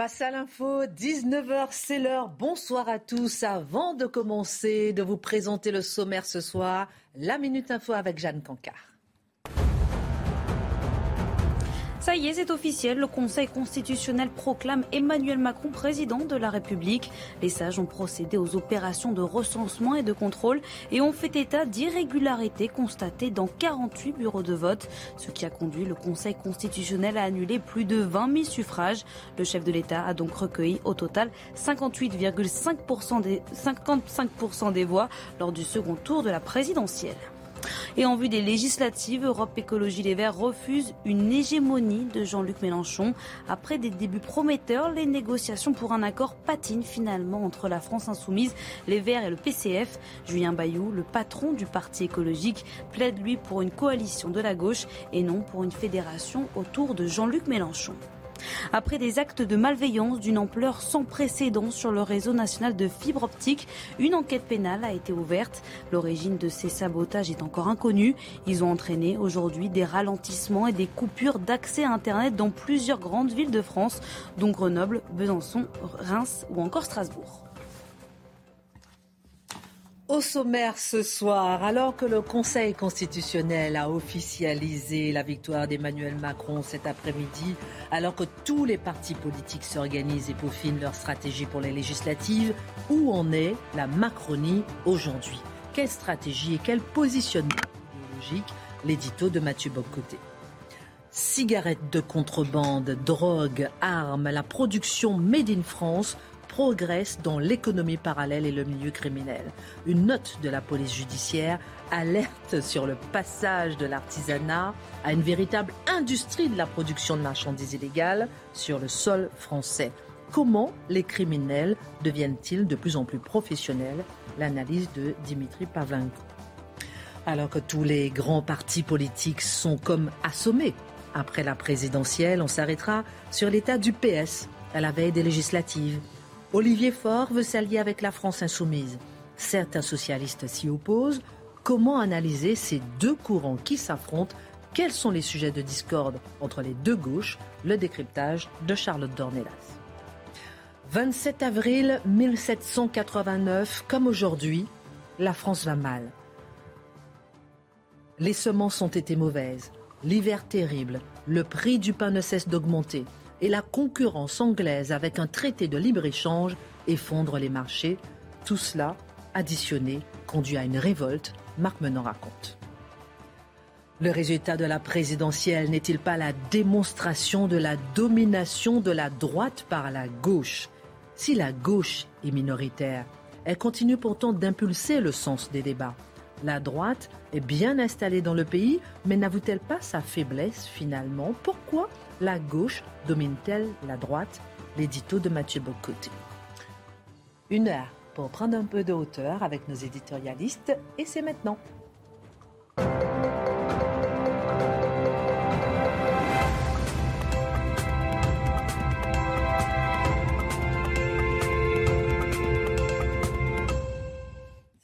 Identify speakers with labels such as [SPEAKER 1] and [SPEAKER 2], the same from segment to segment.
[SPEAKER 1] Face à l'info, 19h, c'est l'heure. Bonsoir à tous. Avant de commencer, de vous présenter le sommaire ce soir, la Minute Info avec Jeanne Cancard.
[SPEAKER 2] Ça y est, c'est officiel. Le Conseil constitutionnel proclame Emmanuel Macron président de la République. Les sages ont procédé aux opérations de recensement et de contrôle et ont fait état d'irrégularités constatées dans 48 bureaux de vote, ce qui a conduit le Conseil constitutionnel à annuler plus de 20 000 suffrages. Le chef de l'État a donc recueilli au total 58,5% des, 55% des voix lors du second tour de la présidentielle. Et en vue des législatives, Europe Écologie Les Verts refuse une hégémonie de Jean-Luc Mélenchon. Après des débuts prometteurs, les négociations pour un accord patinent finalement entre la France insoumise, les Verts et le PCF. Julien Bayou, le patron du parti écologique, plaide lui pour une coalition de la gauche et non pour une fédération autour de Jean-Luc Mélenchon. Après des actes de malveillance d'une ampleur sans précédent sur le réseau national de fibre optique, une enquête pénale a été ouverte. L'origine de ces sabotages est encore inconnue. Ils ont entraîné aujourd'hui des ralentissements et des coupures d'accès à Internet dans plusieurs grandes villes de France, dont Grenoble, Besançon, Reims ou encore Strasbourg.
[SPEAKER 1] Au sommaire ce soir, alors que le Conseil constitutionnel a officialisé la victoire d'Emmanuel Macron cet après-midi, alors que tous les partis politiques s'organisent et peaufinent leur stratégie pour les législatives, où en est la Macronie aujourd'hui? Quelle stratégie et quel positionnement L'édito de Mathieu Boccoté. Cigarettes de contrebande, drogue, armes, la production Made in France progresse dans l'économie parallèle et le milieu criminel. Une note de la police judiciaire alerte sur le passage de l'artisanat à une véritable industrie de la production de marchandises illégales sur le sol français. Comment les criminels deviennent-ils de plus en plus professionnels? L'analyse de Dimitri Pavlenko. Alors que tous les grands partis politiques sont comme assommés après la présidentielle, on s'arrêtera sur l'état du PS à la veille des législatives. Olivier Faure veut s'allier avec la France insoumise. Certains socialistes s'y opposent. Comment analyser ces deux courants qui s'affrontent? Quels sont les sujets de discorde entre les deux gauches? Le décryptage de Charlotte Dornelas. 27 avril 1789, comme aujourd'hui, la France va mal. Les semences ont été mauvaises, l'hiver terrible, le prix du pain ne cesse d'augmenter et la concurrence anglaise avec un traité de libre-échange effondre les marchés. Tout cela, additionné, conduit à une révolte, Marc Menon raconte. Le résultat de la présidentielle n'est-il pas la démonstration de la domination de la droite par la gauche? Si la gauche est minoritaire, elle continue pourtant d'impulser le sens des débats. La droite est bien installée dans le pays, mais n'avoue-t-elle pas sa faiblesse finalement? Pourquoi la gauche domine-t-elle la droite? L'édito de Mathieu Bocoté. Une heure pour prendre un peu de hauteur avec nos éditorialistes, et c'est maintenant.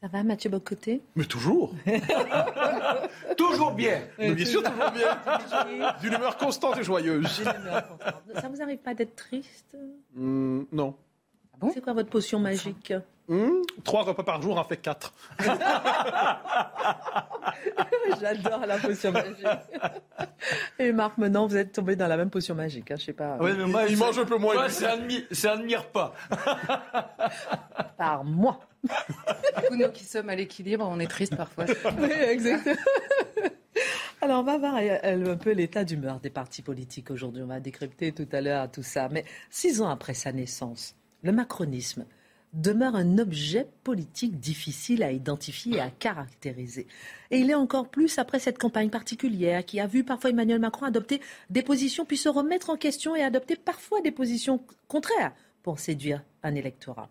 [SPEAKER 1] Ça va, Mathieu Bocoté?
[SPEAKER 3] Mais toujours. Toujours bien. Mais bien sûr, toujours bien. D'une humeur constante et joyeuse.
[SPEAKER 1] Ça vous arrive pas d'être triste?
[SPEAKER 3] Hmm, non.
[SPEAKER 1] Ah C'est quoi votre potion magique?
[SPEAKER 3] Hmm, Trois repas par jour en fait quatre.
[SPEAKER 1] J'adore la potion magique. Et Marc, maintenant, vous êtes tombé dans la même potion magique. Hein, je sais pas.
[SPEAKER 4] Ouais, mais moi,
[SPEAKER 3] Il mange un peu moins.
[SPEAKER 4] Moi, c'est un, demi- c'est un demi-repas.
[SPEAKER 1] Par moi.
[SPEAKER 5] Du coup, nous qui sommes à l'équilibre, on est triste parfois.
[SPEAKER 1] Oui, exactement. Alors, on va voir euh, un peu l'état d'humeur des partis politiques aujourd'hui. On va décrypter tout à l'heure tout ça. Mais six ans après sa naissance, le macronisme demeure un objet politique difficile à identifier et à caractériser. Et il est encore plus après cette campagne particulière qui a vu parfois Emmanuel Macron adopter des positions puis se remettre en question et adopter parfois des positions contraires pour séduire un électorat.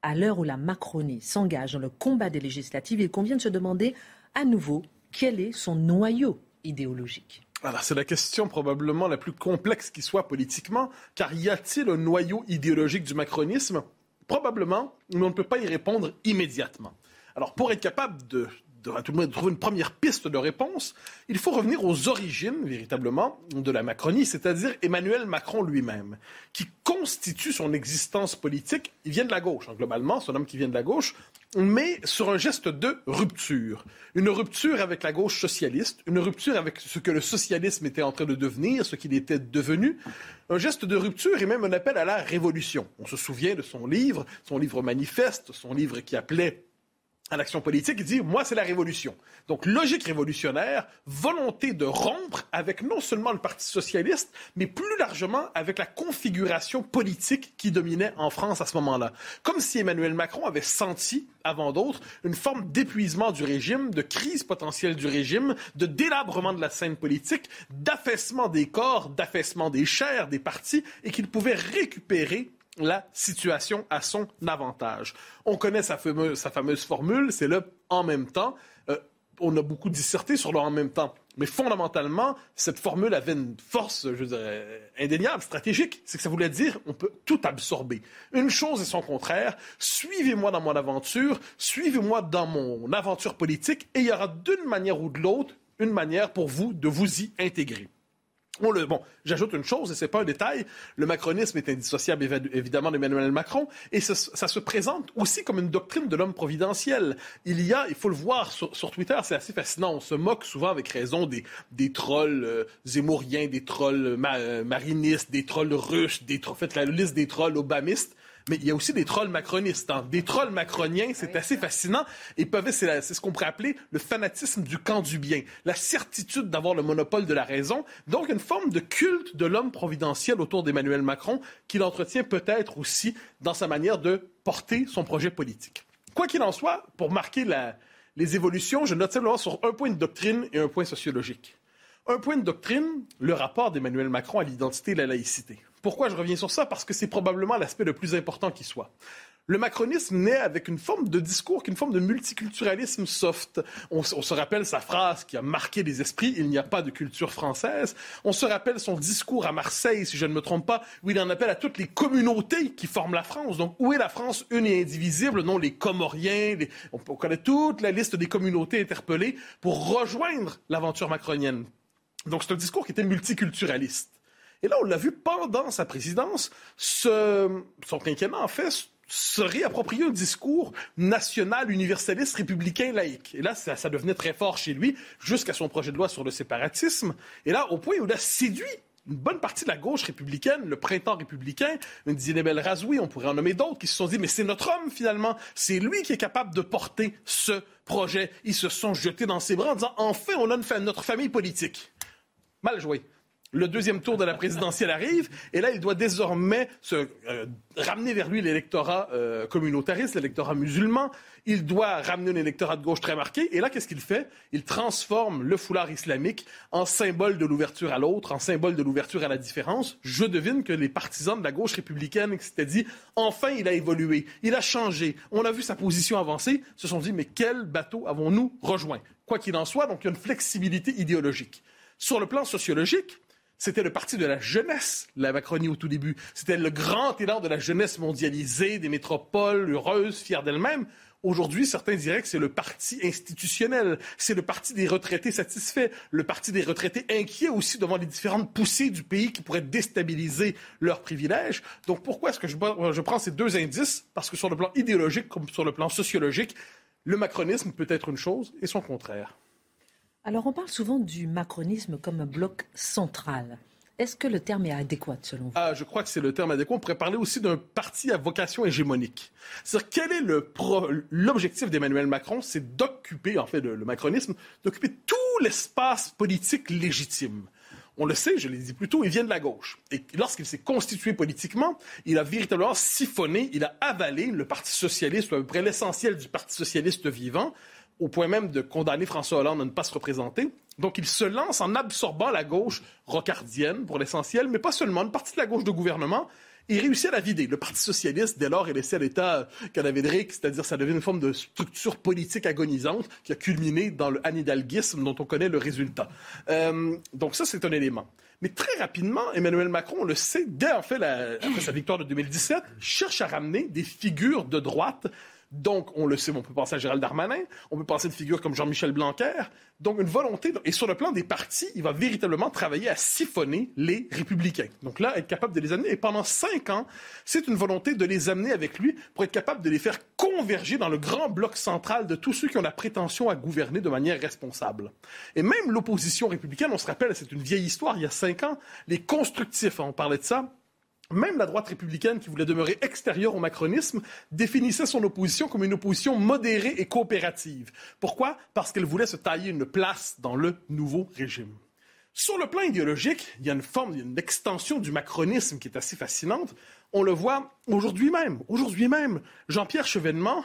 [SPEAKER 1] À l'heure où la Macronie s'engage dans le combat des législatives, il convient de se demander à nouveau quel est son noyau idéologique.
[SPEAKER 3] C'est la question probablement la plus complexe qui soit politiquement, car y a-t-il un noyau idéologique du macronisme? Probablement, mais on ne peut pas y répondre immédiatement. Alors, pour être capable de tout trouver une première piste de réponse, il faut revenir aux origines, véritablement, de la Macronie, c'est-à-dire Emmanuel Macron lui-même, qui constitue son existence politique. Il vient de la gauche, hein, globalement, c'est un homme qui vient de la gauche, mais sur un geste de rupture. Une rupture avec la gauche socialiste, une rupture avec ce que le socialisme était en train de devenir, ce qu'il était devenu. Un geste de rupture et même un appel à la révolution. On se souvient de son livre, son livre manifeste, son livre qui appelait à l'action politique, il dit Moi, c'est la révolution. Donc, logique révolutionnaire, volonté de rompre avec non seulement le Parti socialiste, mais plus largement avec la configuration politique qui dominait en France à ce moment-là. Comme si Emmanuel Macron avait senti, avant d'autres, une forme d'épuisement du régime, de crise potentielle du régime, de délabrement de la scène politique, d'affaissement des corps, d'affaissement des chairs, des partis, et qu'il pouvait récupérer la situation à son avantage. On connaît sa fameuse, formule, c'est le en même temps. Euh, on a beaucoup disserté sur le en même temps. Mais fondamentalement, cette formule avait une force, je dirais, indéniable, stratégique. C'est que ça voulait dire on peut tout absorber. Une chose et son contraire. Suivez-moi dans mon aventure, suivez-moi dans mon aventure politique, et il y aura d'une manière ou de l'autre une manière pour vous de vous y intégrer bon, j'ajoute une chose, et ce n'est pas un détail, le macronisme est indissociable évidemment d'Emmanuel Macron, et ça, se présente aussi comme une doctrine de l'homme providentiel. Il y a, il faut le voir sur, Twitter, c'est assez fascinant, on se moque souvent avec raison des, des trolls euh, zémouriens, des trolls euh, marinistes, des trolls russes, des faites la liste des trolls obamistes mais il y a aussi des trolls macronistes. Hein. Des trolls macroniens, c'est assez fascinant. Et c'est ce qu'on pourrait appeler le fanatisme du camp du bien, la certitude d'avoir le monopole de la raison. Donc, une forme de culte de l'homme providentiel autour d'Emmanuel Macron qu'il entretient peut-être aussi dans sa manière de porter son projet politique. Quoi qu'il en soit, pour marquer les évolutions, je note simplement sur un point de doctrine et un point sociologique. Un point de doctrine, le rapport d'Emmanuel Macron à l'identité et la laïcité. Pourquoi je reviens sur ça? Parce que c'est probablement l'aspect le plus important qui soit. Le macronisme naît avec une forme de discours, une forme de multiculturalisme soft. On, se rappelle sa phrase qui a marqué les esprits, il n'y a pas de culture française. On se rappelle son discours à Marseille, si je ne me trompe pas, où il en appelle à toutes les communautés qui forment la France. Donc, où est la France une et indivisible Non, les Comoriens, on connaît toute la liste des communautés interpellées pour rejoindre l'aventure macronienne. Donc, c'est un discours qui était multiculturaliste. Et là, on l'a vu pendant sa présidence, son quinquennat, en fait, se réapproprier un discours national, universaliste, républicain, laïque. Et là, ça, devenait très fort chez lui, jusqu'à son projet de loi sur le séparatisme. Et là, au point où il a séduit une bonne partie de la gauche républicaine, le printemps républicain, une Zinebel Razoui, on pourrait en nommer d'autres, qui se sont dit, mais c'est notre homme finalement, c'est lui qui est capable de porter ce projet. Ils se sont jetés dans ses bras en disant, enfin, on a notre famille politique. Mal joué. Le deuxième tour de la présidentielle arrive et là, il doit désormais se euh, ramener vers lui l'électorat euh, communautariste, l'électorat musulman. Il doit ramener un électorat de gauche très marqué. Et là, qu'est-ce qu'il fait? Il transforme le foulard islamique en symbole de l'ouverture à l'autre, en symbole de l'ouverture à la différence. Je devine que les partisans de la gauche républicaine qui s'étaient dit enfin, il a évolué, il a changé, on a vu sa position avancer, se sont dit mais quel bateau avons-nous rejoint? Quoi qu'il en soit, donc il y a une flexibilité idéologique. Sur le plan sociologique, c'était le parti de la jeunesse, la Macronie au tout début. C'était le grand élan de la jeunesse mondialisée, des métropoles heureuses, fières d'elles-mêmes. Aujourd'hui, certains diraient que c'est le parti institutionnel, c'est le parti des retraités satisfaits, le parti des retraités inquiets aussi devant les différentes poussées du pays qui pourraient déstabiliser leurs privilèges. Donc pourquoi est-ce que je, je prends ces deux indices? Parce que sur le plan idéologique comme sur le plan sociologique, le macronisme peut être une chose et son contraire.
[SPEAKER 1] Alors on parle souvent du macronisme comme un bloc central. Est-ce que le terme est adéquat selon vous?
[SPEAKER 3] Ah, Je crois que c'est le terme adéquat. On pourrait parler aussi d'un parti à vocation hégémonique. C'est-à-dire, quel est l'objectif d'Emmanuel Macron? C'est d'occuper, en fait, le, macronisme, d'occuper tout l'espace politique légitime. On le sait, je l'ai dit plus tôt, il vient de la gauche. Et lorsqu'il s'est constitué politiquement, il a véritablement siphonné, il a avalé le Parti socialiste, à peu près l'essentiel du Parti socialiste vivant, au point même de condamner François Hollande à ne pas se représenter. Donc il se lance en absorbant la gauche rocardienne pour l'essentiel, mais pas seulement, une partie de la gauche de gouvernement. Il réussit à la vider. Le Parti socialiste, dès lors, est laissé à l'état cadavérique, c'est-à-dire ça devient une forme de structure politique agonisante qui a culminé dans le anidalguisme dont on connaît le résultat. Euh, donc ça, c'est un élément. Mais très rapidement, Emmanuel Macron, on le sait, dès en fait après sa victoire de 2017, cherche à ramener des figures de droite Donc, on le sait, on peut penser à Gérald Darmanin, on peut penser à une figure comme Jean-Michel Blanquer. Donc, une volonté, et sur le plan des partis, il va véritablement travailler à siphonner les républicains. Donc là, être capable de les amener, et pendant cinq ans, c'est une volonté de les amener avec lui pour être capable de les faire converger dans le grand bloc central de tous ceux qui ont la prétention à gouverner de manière responsable. Et même l'opposition républicaine, on se rappelle, c'est une vieille histoire, il y a cinq ans, les constructifs, on parlait de ça, même la droite républicaine, qui voulait demeurer extérieure au macronisme, définissait son opposition comme une opposition modérée et coopérative. Pourquoi? Parce qu'elle voulait se tailler une place dans le nouveau régime. Sur le plan idéologique, il y a une forme, une extension du macronisme qui est assez fascinante. On le voit aujourd'hui même. Aujourd'hui même, Jean-Pierre Chevènement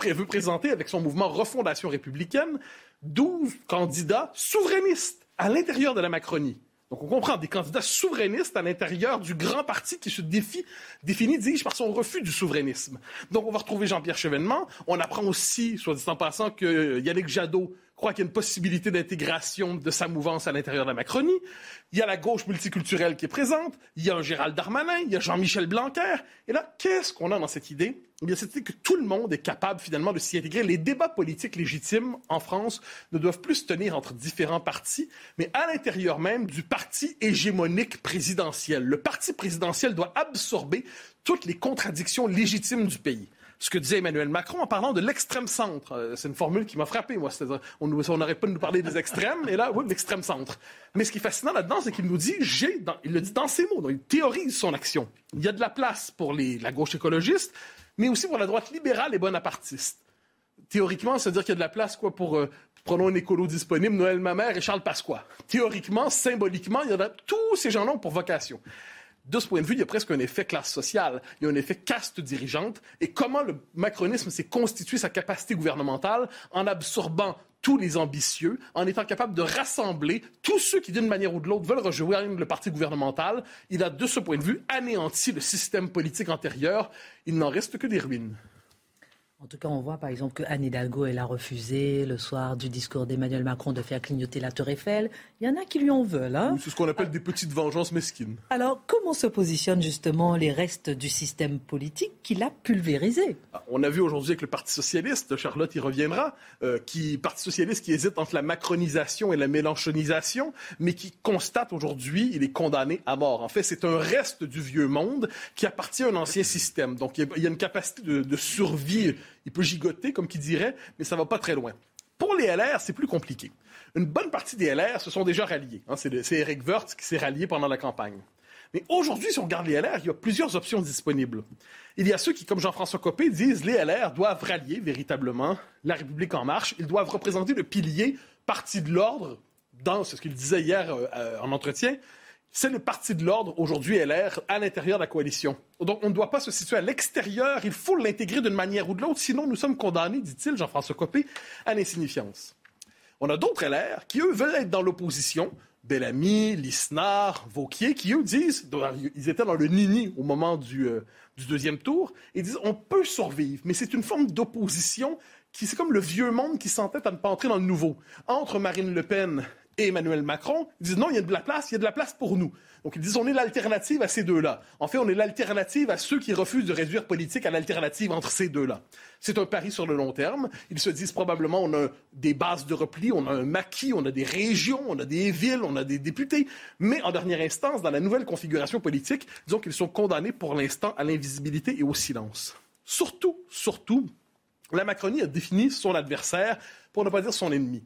[SPEAKER 3] veut présenter avec son mouvement Refondation républicaine 12 candidats souverainistes à l'intérieur de la Macronie. Donc on comprend des candidats souverainistes à l'intérieur du grand parti qui se défie, définit, dis-je, par son refus du souverainisme. Donc on va retrouver Jean-Pierre Chevènement. On apprend aussi, soit dit en passant, que Yannick Jadot croit qu'il y a une possibilité d'intégration de sa mouvance à l'intérieur de la Macronie. Il y a la gauche multiculturelle qui est présente. Il y a un Gérald Darmanin. Il y a Jean-Michel Blanquer. Et là, qu'est-ce qu'on a dans cette idée? Bien, c'est que tout le monde est capable finalement de s'y intégrer. Les débats politiques légitimes en France ne doivent plus se tenir entre différents partis, mais à l'intérieur même du parti hégémonique présidentiel. Le parti présidentiel doit absorber toutes les contradictions légitimes du pays ce que disait Emmanuel Macron en parlant de l'extrême centre. Euh, c'est une formule qui m'a frappé, moi. On n'arrête pas de nous parler des extrêmes, et là, oui, l'extrême centre. Mais ce qui est fascinant là-dedans, c'est qu'il nous dit, il le dit dans ses mots, donc il théorise son action. Il y a de la place pour la gauche écologiste, mais aussi pour la droite libérale et bonapartiste. Théoriquement, ça veut dire qu'il y a de la place quoi, pour, euh, prenons un écolo disponible, Noël Mamère et Charles Pasqua. Théoriquement, symboliquement, il y a tous ces gens-là pour vocation de ce point de vue, il y a presque un effet classe sociale, il y a un effet caste dirigeante. Et comment le macronisme s'est constitué sa capacité gouvernementale en absorbant tous les ambitieux, en étant capable de rassembler tous ceux qui, d'une manière ou de l'autre, veulent rejoindre le parti gouvernemental. Il a, de ce point de vue, anéanti le système politique antérieur. Il n'en reste que des ruines.
[SPEAKER 1] En tout cas, on voit par exemple que Anne Hidalgo, elle a refusé le soir du discours d'Emmanuel Macron de faire clignoter la Tour Eiffel. Il y en a qui lui en veulent. Hein
[SPEAKER 3] c'est ce qu'on appelle des petites vengeances mesquines.
[SPEAKER 1] Alors, comment se positionnent justement les restes du système politique qu'il a pulvérisé?
[SPEAKER 3] Ah, On a vu aujourd'hui avec le Parti socialiste, Charlotte y reviendra, euh, qui Parti socialiste qui hésite entre la macronisation et la mélanchonisation, mais qui constate aujourd'hui il est condamné à mort. En fait, c'est un reste du vieux monde qui appartient à un ancien système. Donc, il y a une capacité de, de survie il peut gigoter, comme qui dirait, mais ça va pas très loin. Pour les LR, c'est plus compliqué. Une bonne partie des LR se sont déjà ralliés. Hein. c'est Eric Wirtz qui s'est rallié pendant la campagne. Mais aujourd'hui, si on regarde les LR, il y a plusieurs options disponibles. Il y a ceux qui, comme Jean-François Copé, disent les LR doivent rallier véritablement la République en marche. Ils doivent représenter le pilier parti de l'ordre dans, ce qu'il disait hier euh, euh, en entretien, c'est le parti de l'ordre, aujourd'hui LR, à l'intérieur de la coalition. Donc, on ne doit pas se situer à l'extérieur, il faut l'intégrer d'une manière ou de l'autre, sinon nous sommes condamnés, dit-il, Jean-François Copé, à l'insignifiance. On a d'autres LR qui, eux, veulent être dans l'opposition. Bellamy, Lisnard, Vauquier, qui, eux, disent, ils étaient dans le nini au moment du, euh, du deuxième tour, et disent, on peut survivre, mais c'est une forme d'opposition qui, c'est comme le vieux monde qui s'entête à ne pas entrer dans le nouveau. Entre Marine Le Pen et Emmanuel Macron, ils disent non, il y a de la place, il y a de la place pour nous. Donc ils disent on est l'alternative à ces deux-là. En fait, on est l'alternative à ceux qui refusent de réduire politique à l'alternative entre ces deux-là. C'est un pari sur le long terme. Ils se disent probablement on a des bases de repli, on a un maquis, on a des régions, on a des villes, on a des députés. Mais en dernière instance, dans la nouvelle configuration politique, disons qu'ils sont condamnés pour l'instant à l'invisibilité et au silence. Surtout, surtout, la Macronie a défini son adversaire, pour ne pas dire son ennemi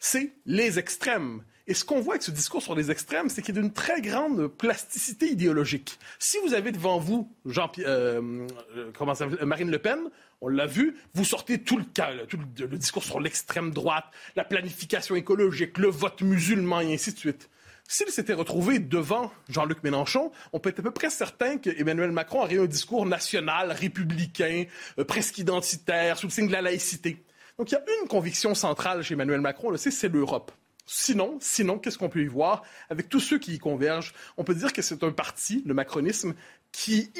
[SPEAKER 3] c'est les extrêmes. Et ce qu'on voit avec ce discours sur les extrêmes, c'est qu'il a d'une très grande plasticité idéologique. Si vous avez devant vous Jean euh, euh, ça, Marine Le Pen, on l'a vu, vous sortez tout le, tout le discours sur l'extrême droite, la planification écologique, le vote musulman et ainsi de suite. S'il s'était retrouvé devant Jean-Luc Mélenchon, on peut être à peu près certain qu'Emmanuel Macron aurait un discours national, républicain, euh, presque identitaire, sous le signe de la laïcité. Donc il y a une conviction centrale chez Emmanuel Macron, c'est l'Europe. Sinon, sinon, qu'est-ce qu'on peut y voir? Avec tous ceux qui y convergent On peut dire que c'est un parti, le macronisme, qui,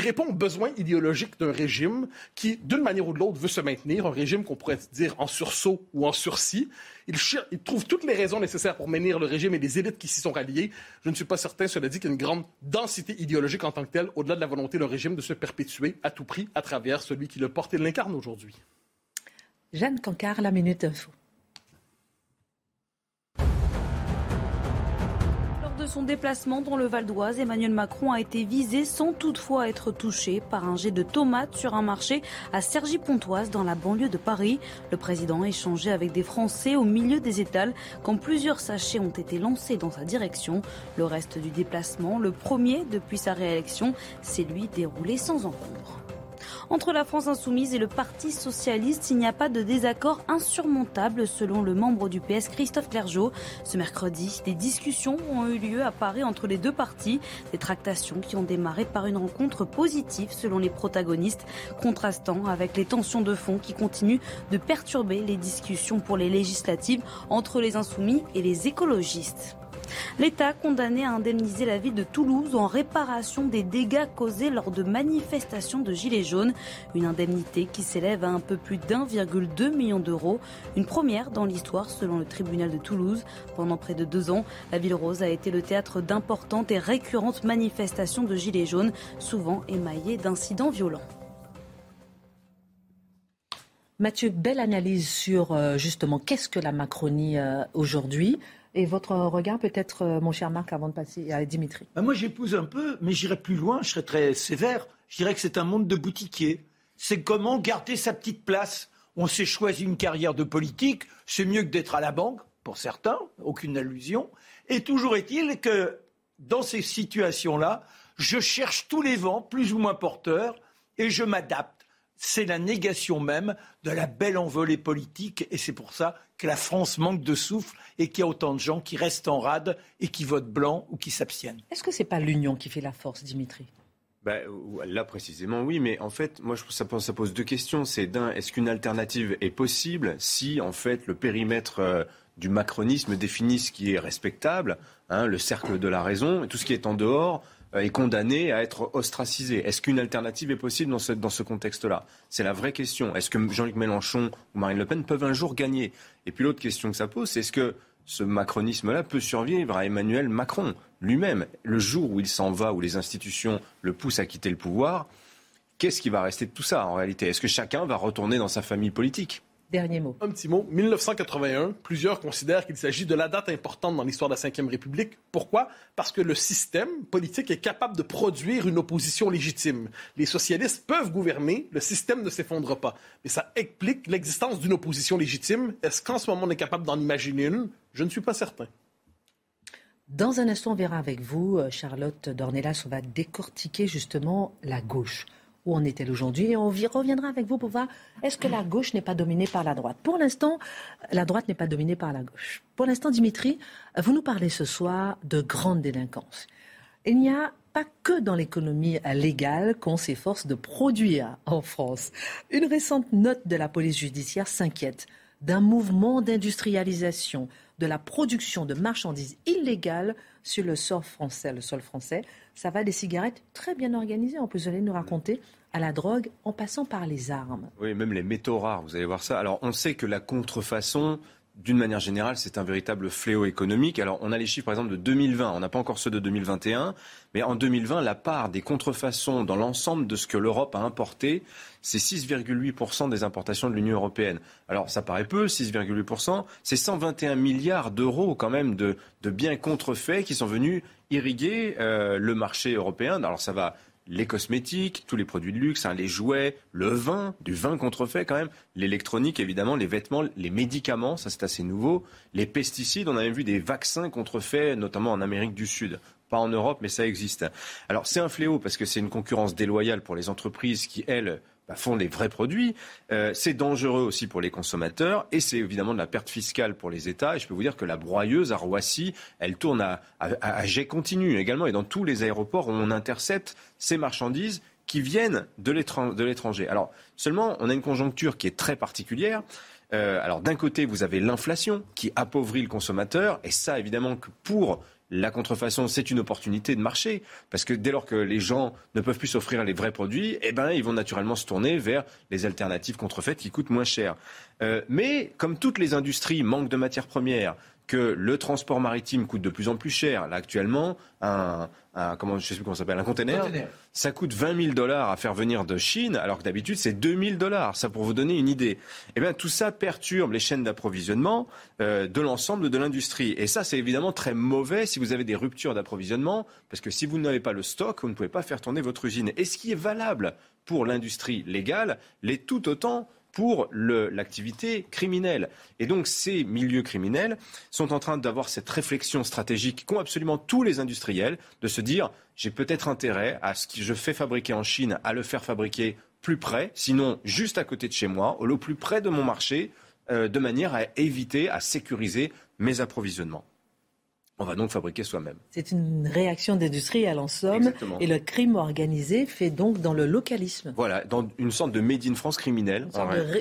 [SPEAKER 3] répond aux besoins idéologiques d'un régime qui, d'une manière ou de l'autre, veut se maintenir, un régime qu'on pourrait dire en sursaut ou en sursis. Il, il, trouve toutes les raisons nécessaires pour maintenir le régime et les élites qui s'y sont ralliées. Je ne suis pas certain, cela dit, qu'il y a une grande densité idéologique en tant que telle, au-delà de la volonté d'un régime de se perpétuer à tout prix à travers celui qui le porte et l'incarne aujourd'hui.
[SPEAKER 1] Jeanne Cancard, la Minute Info.
[SPEAKER 2] Son déplacement dans le Val d'Oise, Emmanuel Macron a été visé sans toutefois être touché par un jet de tomates sur un marché à Cergy-Pontoise dans la banlieue de Paris. Le président a échangé avec des Français au milieu des étals quand plusieurs sachets ont été lancés dans sa direction. Le reste du déplacement, le premier depuis sa réélection, s'est lui déroulé sans encombre. Entre la France insoumise et le Parti socialiste, il n'y a pas de désaccord insurmontable selon le membre du PS Christophe Clergeau. Ce mercredi, des discussions ont eu lieu à Paris entre les deux partis, des tractations qui ont démarré par une rencontre positive selon les protagonistes, contrastant avec les tensions de fond qui continuent de perturber les discussions pour les législatives entre les insoumis et les écologistes. L'État condamné à indemniser la ville de Toulouse en réparation des dégâts causés lors de manifestations de Gilets jaunes. Une indemnité qui s'élève à un peu plus d'1,2 million d'euros. Une première dans l'histoire selon le tribunal de Toulouse. Pendant près de deux ans, la ville rose a été le théâtre d'importantes et récurrentes manifestations de Gilets jaunes, souvent émaillées d'incidents violents.
[SPEAKER 1] Mathieu, belle analyse sur euh, justement qu'est-ce que la Macronie euh, aujourd'hui? Et votre regard, peut-être, euh, mon cher Marc, avant de passer à Dimitri
[SPEAKER 4] bah, Moi, j'épouse un peu, mais j'irai plus loin, je serais très sévère. Je dirais que c'est un monde de boutiquiers. C'est comment garder sa petite place. On s'est choisi une carrière de politique, c'est mieux que d'être à la banque, pour certains, aucune allusion. Et toujours est-il que dans ces situations-là, je cherche tous les vents, plus ou moins porteurs, et je m'adapte c'est la négation même de la belle envolée politique et c'est pour ça que la France manque de souffle et qu'il y a autant de gens qui restent en rade et qui votent blanc ou qui s'abstiennent.
[SPEAKER 1] Est-ce que ce n'est pas l'union qui fait la force, Dimitri?
[SPEAKER 6] Bah, là précisément oui, mais en fait, moi je ça pose, ça pose deux questions. C'est d'un, est-ce qu'une alternative est possible si en fait le périmètre euh, du macronisme définit ce qui est respectable, hein, le cercle de la raison, et tout ce qui est en dehors est condamné à être ostracisé. Est-ce qu'une alternative est possible dans ce, dans contexte-là? C'est la vraie question. Est-ce que Jean-Luc Mélenchon ou Marine Le Pen peuvent un jour gagner? Et puis l'autre question que ça pose, c'est est-ce que ce macronisme-là peut survivre à Emmanuel Macron lui-même? Le jour où il s'en va, où les institutions le poussent à quitter le pouvoir, qu'est-ce qui va rester de tout ça en réalité? Est-ce que chacun va retourner dans sa famille politique?
[SPEAKER 1] Dernier mot.
[SPEAKER 3] Un petit mot. 1981, plusieurs considèrent qu'il s'agit de la date importante dans l'histoire de la Ve République. Pourquoi? Parce que le système politique est capable de produire une opposition légitime. Les socialistes peuvent gouverner, le système ne s'effondre pas. Mais ça explique l'existence d'une opposition légitime. Est-ce qu'en ce moment on est capable d'en imaginer une? Je ne suis pas certain.
[SPEAKER 1] Dans un instant, on verra avec vous, euh, Charlotte Dornelas, on va décortiquer justement la gauche où en est-elle aujourd'hui? Et on reviendra avec vous pour voir est-ce que la gauche n'est pas dominée par la droite? Pour l'instant, la droite n'est pas dominée par la gauche. Pour l'instant, Dimitri, vous nous parlez ce soir de grande délinquance. Il n'y a pas que dans l'économie légale qu'on s'efforce de produire en France. Une récente note de la police judiciaire s'inquiète d'un mouvement d'industrialisation de la production de marchandises illégales sur le sol français. Le sol français, ça va des cigarettes très bien organisées. En plus, vous nous raconter à la drogue en passant par les armes.
[SPEAKER 6] Oui, même les métaux rares, vous allez voir ça. Alors, on sait que la contrefaçon, d'une manière générale, c'est un véritable fléau économique. Alors, on a les chiffres, par exemple, de 2020. On n'a pas encore ceux de 2021. Mais en 2020, la part des contrefaçons dans l'ensemble de ce que l'Europe a importé, c'est 6,8% des importations de l'Union européenne. Alors, ça paraît peu, 6,8%. C'est 121 milliards d'euros, quand même, de, biens contrefaits qui sont venus irriguer euh, le marché européen. Alors, ça va les cosmétiques, tous les produits de luxe, hein, les jouets, le vin, du vin contrefait quand même, l'électronique évidemment, les vêtements, les médicaments, ça c'est assez nouveau, les pesticides, on a même vu des vaccins contrefaits, notamment en Amérique du Sud. Pas en Europe, mais ça existe. Alors c'est un fléau parce que c'est une concurrence déloyale pour les entreprises qui, elles, font les vrais produits. Euh, c'est dangereux aussi pour les consommateurs et c'est évidemment de la perte fiscale pour les États. Et je peux vous dire que la broyeuse à Roissy, elle tourne à, jet continu également. Et dans tous les aéroports, on intercepte ces marchandises qui viennent de l'étranger. Alors seulement, on a une conjoncture qui est très particulière. Euh, alors d'un côté, vous avez l'inflation qui appauvrit le consommateur, et ça, évidemment, que pour la contrefaçon, c'est une opportunité de marché, parce que dès lors que les gens ne peuvent plus s'offrir les vrais produits, eh ben, ils vont naturellement se tourner vers les alternatives contrefaites qui coûtent moins cher. Euh, mais comme toutes les industries manquent de matières premières, que le transport maritime coûte de plus en plus cher. Là, actuellement, un, comment, je sais plus comment s'appelle, un conteneur, ça coûte 20 000 dollars à faire venir de Chine, alors que d'habitude, c'est 2 000 dollars. Ça, pour vous donner une idée. Eh bien, tout ça perturbe les chaînes d'approvisionnement euh, de l'ensemble de l'industrie. Et ça, c'est évidemment très mauvais si vous avez des ruptures d'approvisionnement, parce que si vous n'avez pas le stock, vous ne pouvez pas faire tourner votre usine. Et ce qui est valable pour l'industrie légale l'est tout autant pour l'activité criminelle. Et donc ces milieux criminels sont en train d'avoir cette réflexion stratégique qu'ont absolument tous les industriels, de se dire j'ai peut-être intérêt à ce que je fais fabriquer en Chine, à le faire fabriquer plus près, sinon juste à côté de chez moi, au plus près de mon marché, euh, de manière à éviter, à sécuriser mes approvisionnements. On va donc fabriquer soi-même.
[SPEAKER 1] C'est une réaction d'industriel en somme. Et le crime organisé fait donc dans le localisme.
[SPEAKER 6] Voilà, dans une sorte de made in France criminel.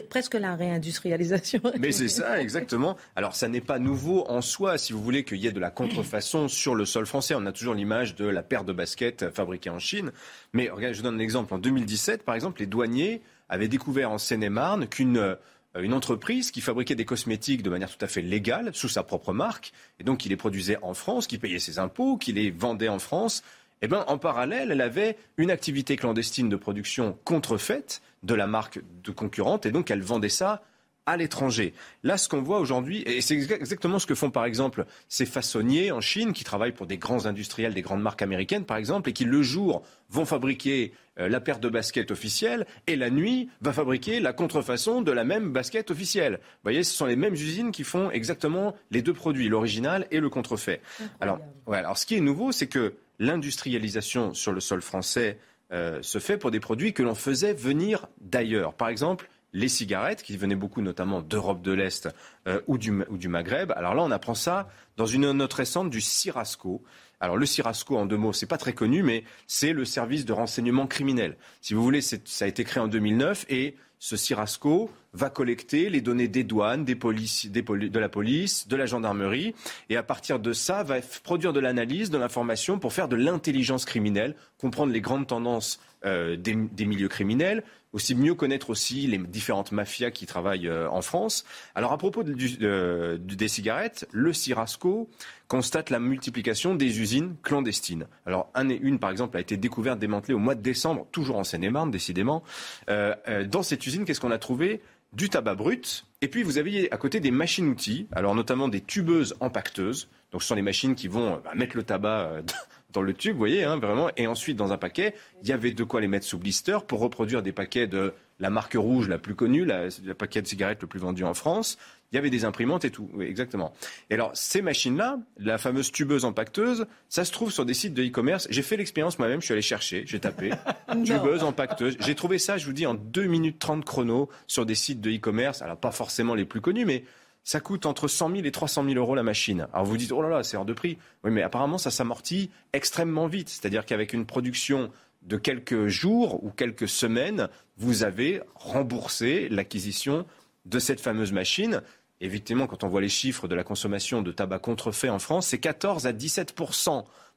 [SPEAKER 1] presque la réindustrialisation.
[SPEAKER 6] Mais c'est ça, exactement. Alors, ça n'est pas nouveau en soi, si vous voulez qu'il y ait de la contrefaçon sur le sol français. On a toujours l'image de la paire de baskets fabriquée en Chine. Mais je vous donne un exemple. En 2017, par exemple, les douaniers avaient découvert en Seine-et-Marne qu'une euh, une entreprise qui fabriquait des cosmétiques de manière tout à fait légale, sous sa propre marque, et donc qui les produisait en France, qui payait ses impôts, qui les vendait en France. Eh bien, en parallèle, elle avait une activité clandestine de production contrefaite de la marque de concurrente, et donc elle vendait ça à l'étranger. Là, ce qu'on voit aujourd'hui, et c'est exactement ce que font par exemple ces façonniers en Chine qui travaillent pour des grands industriels, des grandes marques américaines par exemple, et qui le jour vont fabriquer euh, la paire de baskets officielle et la nuit va fabriquer la contrefaçon de la même basket officielle. Vous voyez, ce sont les mêmes usines qui font exactement les deux produits, l'original et le contrefait. Alors, alors, ce qui est nouveau, c'est que l'industrialisation sur le sol français euh, se fait pour des produits que l'on faisait venir d'ailleurs. Par exemple, les cigarettes, qui venaient beaucoup notamment d'Europe de l'Est euh, ou, du, Maghreb. Alors là, on apprend ça dans une note récente du Cirasco. Alors le Cirasco, en deux mots, c'est pas très connu, mais c'est le service de renseignement criminel. Si vous voulez, ça a été créé en 2009 et ce Cirasco va collecter les données des douanes, des polices, de la police, de la gendarmerie, et à partir de ça, va produire de l'analyse, de l'information pour faire de l'intelligence criminelle, comprendre les grandes tendances euh, des, milieux criminels, aussi mieux connaître aussi les différentes mafias qui travaillent euh, en France. Alors à propos de, des cigarettes, le Cirasco constate la multiplication des usines clandestines. Alors un et une, par exemple, a été découverte, démantelée au mois de décembre, toujours en Seine-et-Marne, décidément. Euh, euh, dans cette usine, qu'est-ce qu'on a trouvé? Du tabac brut, et puis vous avez à côté des machines-outils, alors notamment des tubeuses empacteuses. Donc ce sont les machines qui vont bah, mettre le tabac dans le tube, vous voyez, hein, vraiment. Et ensuite, dans un paquet, il y avait de quoi les mettre sous blister pour reproduire des paquets de la marque rouge la plus connue, la, le paquet de cigarettes le plus vendu en France. Il y avait des imprimantes et tout, oui, exactement. Et alors, ces machines-là, la fameuse tubeuse empacteuse, ça se trouve sur des sites de e-commerce. J'ai fait l'expérience moi-même, je suis allé chercher, j'ai tapé tubeuse empacteuse. J'ai trouvé ça, je vous dis, en 2 minutes 30 chrono sur des sites de e-commerce. Alors, pas forcément les plus connus, mais ça coûte entre 100 000 et 300 000 euros la machine. Alors vous dites, oh là là, c'est hors de prix. Oui, mais apparemment, ça s'amortit extrêmement vite. C'est-à-dire qu'avec une production de quelques jours ou quelques semaines, vous avez remboursé l'acquisition de cette fameuse machine. Évidemment, quand on voit les chiffres de la consommation de tabac contrefait en France, c'est 14 à 17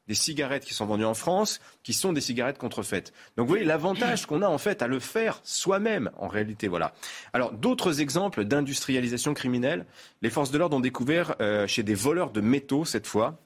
[SPEAKER 6] des cigarettes qui sont vendues en France qui sont des cigarettes contrefaites. Donc vous voyez l'avantage qu'on a en fait à le faire soi-même en réalité. Voilà. Alors d'autres exemples d'industrialisation criminelle, les forces de l'ordre ont découvert euh, chez des voleurs de métaux cette fois.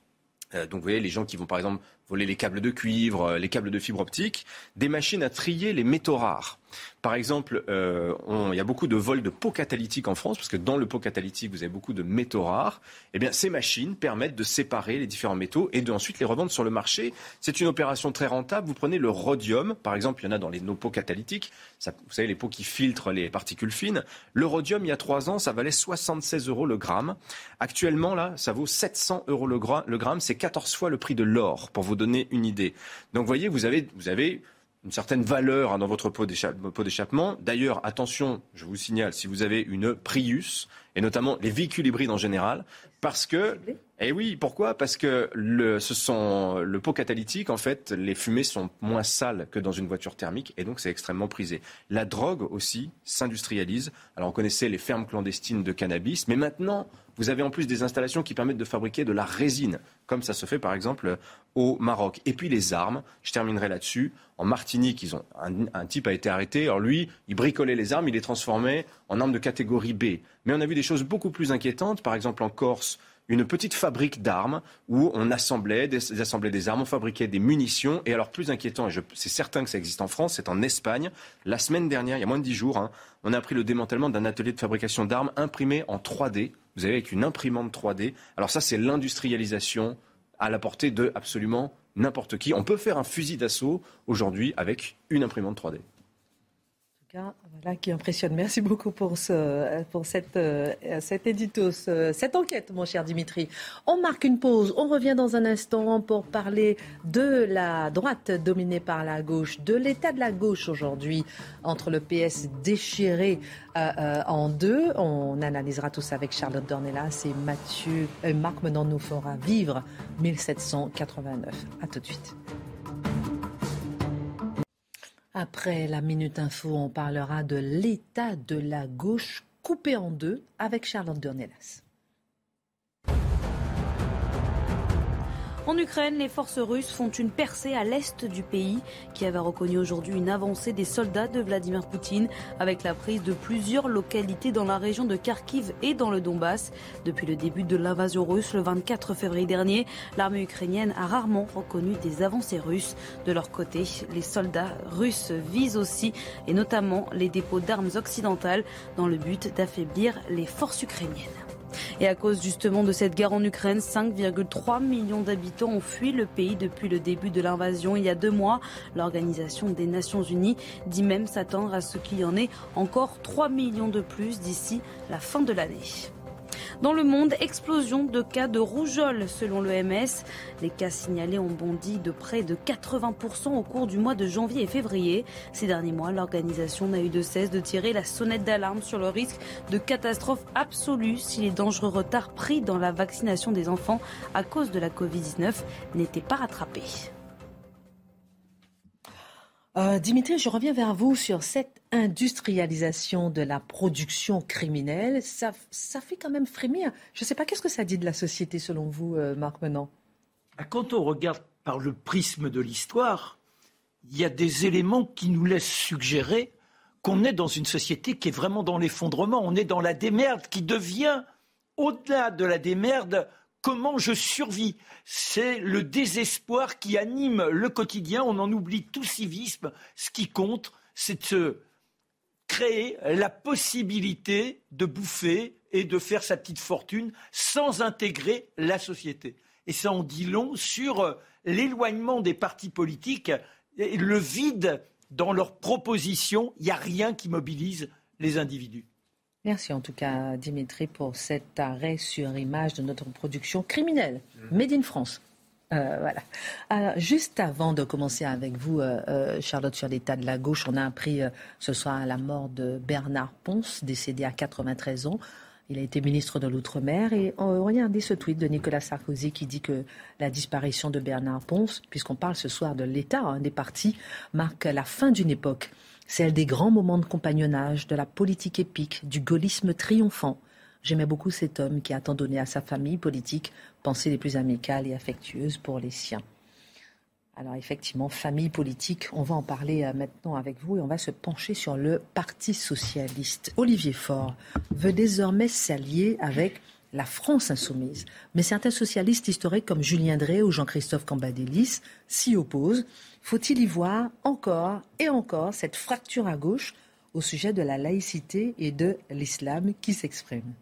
[SPEAKER 6] Euh, donc vous voyez les gens qui vont par exemple voler les câbles de cuivre, euh, les câbles de fibre optique, des machines à trier les métaux rares. Par exemple, euh, il y a beaucoup de vols de pots catalytiques en France, parce que dans le pot catalytique, vous avez beaucoup de métaux rares. Eh bien, ces machines permettent de séparer les différents métaux et de ensuite les revendre sur le marché. C'est une opération très rentable. Vous prenez le rhodium, par exemple, il y en a dans les, nos pots catalytiques. Vous savez, les pots qui filtrent les particules fines. Le rhodium, il y a trois ans, ça valait 76 euros le gramme. Actuellement, là, ça vaut 700 euros le, le gramme. C'est 14 fois le prix de l'or, donner une idée. Donc, vous voyez, vous avez, vous avez une certaine valeur hein, dans votre pot d'échappement. D'ailleurs, attention, je vous signale, si vous avez une Prius, et notamment les véhicules hybrides en général, parce que eh oui, pourquoi? Parce que le, ce sont, le pot catalytique, en fait, les fumées sont moins sales que dans une voiture thermique et donc c'est extrêmement prisé. La drogue aussi s'industrialise. Alors on connaissait les fermes clandestines de cannabis, mais maintenant vous avez en plus des installations qui permettent de fabriquer de la résine, comme ça se fait par exemple au Maroc. Et puis les armes, je terminerai là-dessus. En Martinique, ils ont, un, type a été arrêté. Alors lui, il bricolait les armes, il les transformait en armes de catégorie B. Mais on a vu des choses beaucoup plus inquiétantes. Par exemple en Corse, une petite fabrique d'armes où on assemblait des, armes, on fabriquait des munitions. Et alors, plus inquiétant, et c'est certain que ça existe en France, c'est en Espagne. La semaine dernière, il y a moins de dix jours, hein, on a appris le démantèlement d'un atelier de fabrication d'armes imprimé en 3D. Vous avez avec une imprimante 3D. Alors ça, c'est l'industrialisation à la portée de absolument n'importe qui. On peut faire un fusil d'assaut aujourd'hui avec une imprimante 3D
[SPEAKER 1] voilà, qui impressionne. Merci beaucoup pour, ce, pour cette, euh, cet édito, cette enquête, mon cher Dimitri. On marque une pause. On revient dans un instant pour parler de la droite dominée par la gauche, de l'état de la gauche aujourd'hui, entre le PS déchiré euh, euh, en deux. On analysera tout ça avec Charlotte Dornelas et Mathieu, Marc Menon nous fera vivre 1789. À tout de suite. Après la Minute Info, on parlera de l'état de la gauche coupé en deux avec Charlotte Dornelas.
[SPEAKER 2] En Ukraine, les forces russes font une percée à l'est du pays, qui avait reconnu aujourd'hui une avancée des soldats de Vladimir Poutine, avec la prise de plusieurs localités dans la région de Kharkiv et dans le Donbass. Depuis le début de l'invasion russe, le 24 février dernier, l'armée ukrainienne a rarement reconnu des avancées russes. De leur côté, les soldats russes visent aussi, et notamment les dépôts d'armes occidentales, dans le but d'affaiblir les forces ukrainiennes. Et à cause justement de cette guerre en Ukraine, 5,3 millions d'habitants ont fui le pays depuis le début de l'invasion il y a deux mois. L'Organisation des Nations Unies dit même s'attendre à ce qu'il y en ait encore 3 millions de plus d'ici la fin de l'année. Dans le monde, explosion de cas de rougeole selon l'OMS. Les cas signalés ont bondi de près de 80% au cours du mois de janvier et février. Ces derniers mois, l'organisation n'a eu de cesse de tirer la sonnette d'alarme sur le risque de catastrophe absolue si les dangereux retards pris dans la vaccination des enfants à cause de la Covid-19 n'étaient pas rattrapés.
[SPEAKER 1] Euh, Dimitri, je reviens vers vous sur cette industrialisation de la production criminelle. Ça, fait quand même frémir. Je ne sais pas, qu'est-ce que ça dit de la société selon vous, euh, Marc Menant
[SPEAKER 4] ah, Quand on regarde par le prisme de l'histoire, il y a des éléments qui nous laissent suggérer qu'on est dans une société qui est vraiment dans l'effondrement. On est dans la démerde qui devient, au-delà de la démerde, comment je survis. C'est le désespoir qui anime le quotidien. On en oublie tout civisme. Ce qui compte, c'est de se créer la possibilité de bouffer et de faire sa petite fortune sans intégrer la société. Et ça en dit long sur euh, l'éloignement des partis politiques, le vide dans leurs propositions. Il n'y a rien qui mobilise les individus.
[SPEAKER 1] Merci en tout cas, Dimitri, pour cet arrêt sur image de notre production criminelle. Made in France. Euh, voilà. Alors, juste avant de commencer avec vous, euh, euh, Charlotte, sur l'état de la gauche, on a appris ce soir la mort de Bernard Ponce, décédé à 93 ans. Il a été ministre de l'Outre-mer et regardez ce tweet de Nicolas Sarkozy qui dit que la disparition de Bernard Ponce, puisqu'on parle ce soir de l'État des partis, marque la fin d'une époque celle des grands moments de compagnonnage, de la politique épique, du gaullisme triomphant. J'aimais beaucoup cet homme qui a tant donné à sa famille politique, pensées les plus amicales et affectueuses pour les siens. Alors effectivement, famille politique, on va en parler euh, maintenant avec vous et on va se pencher sur le Parti socialiste. Olivier Faure veut désormais s'allier avec la France insoumise. Mais certains socialistes historiques comme Julien Drey ou Jean-Christophe Cambadélis s'y opposent. Faut-il y voir encore et encore cette fracture à gauche au sujet de la laïcité et de l'islam qui s'exprime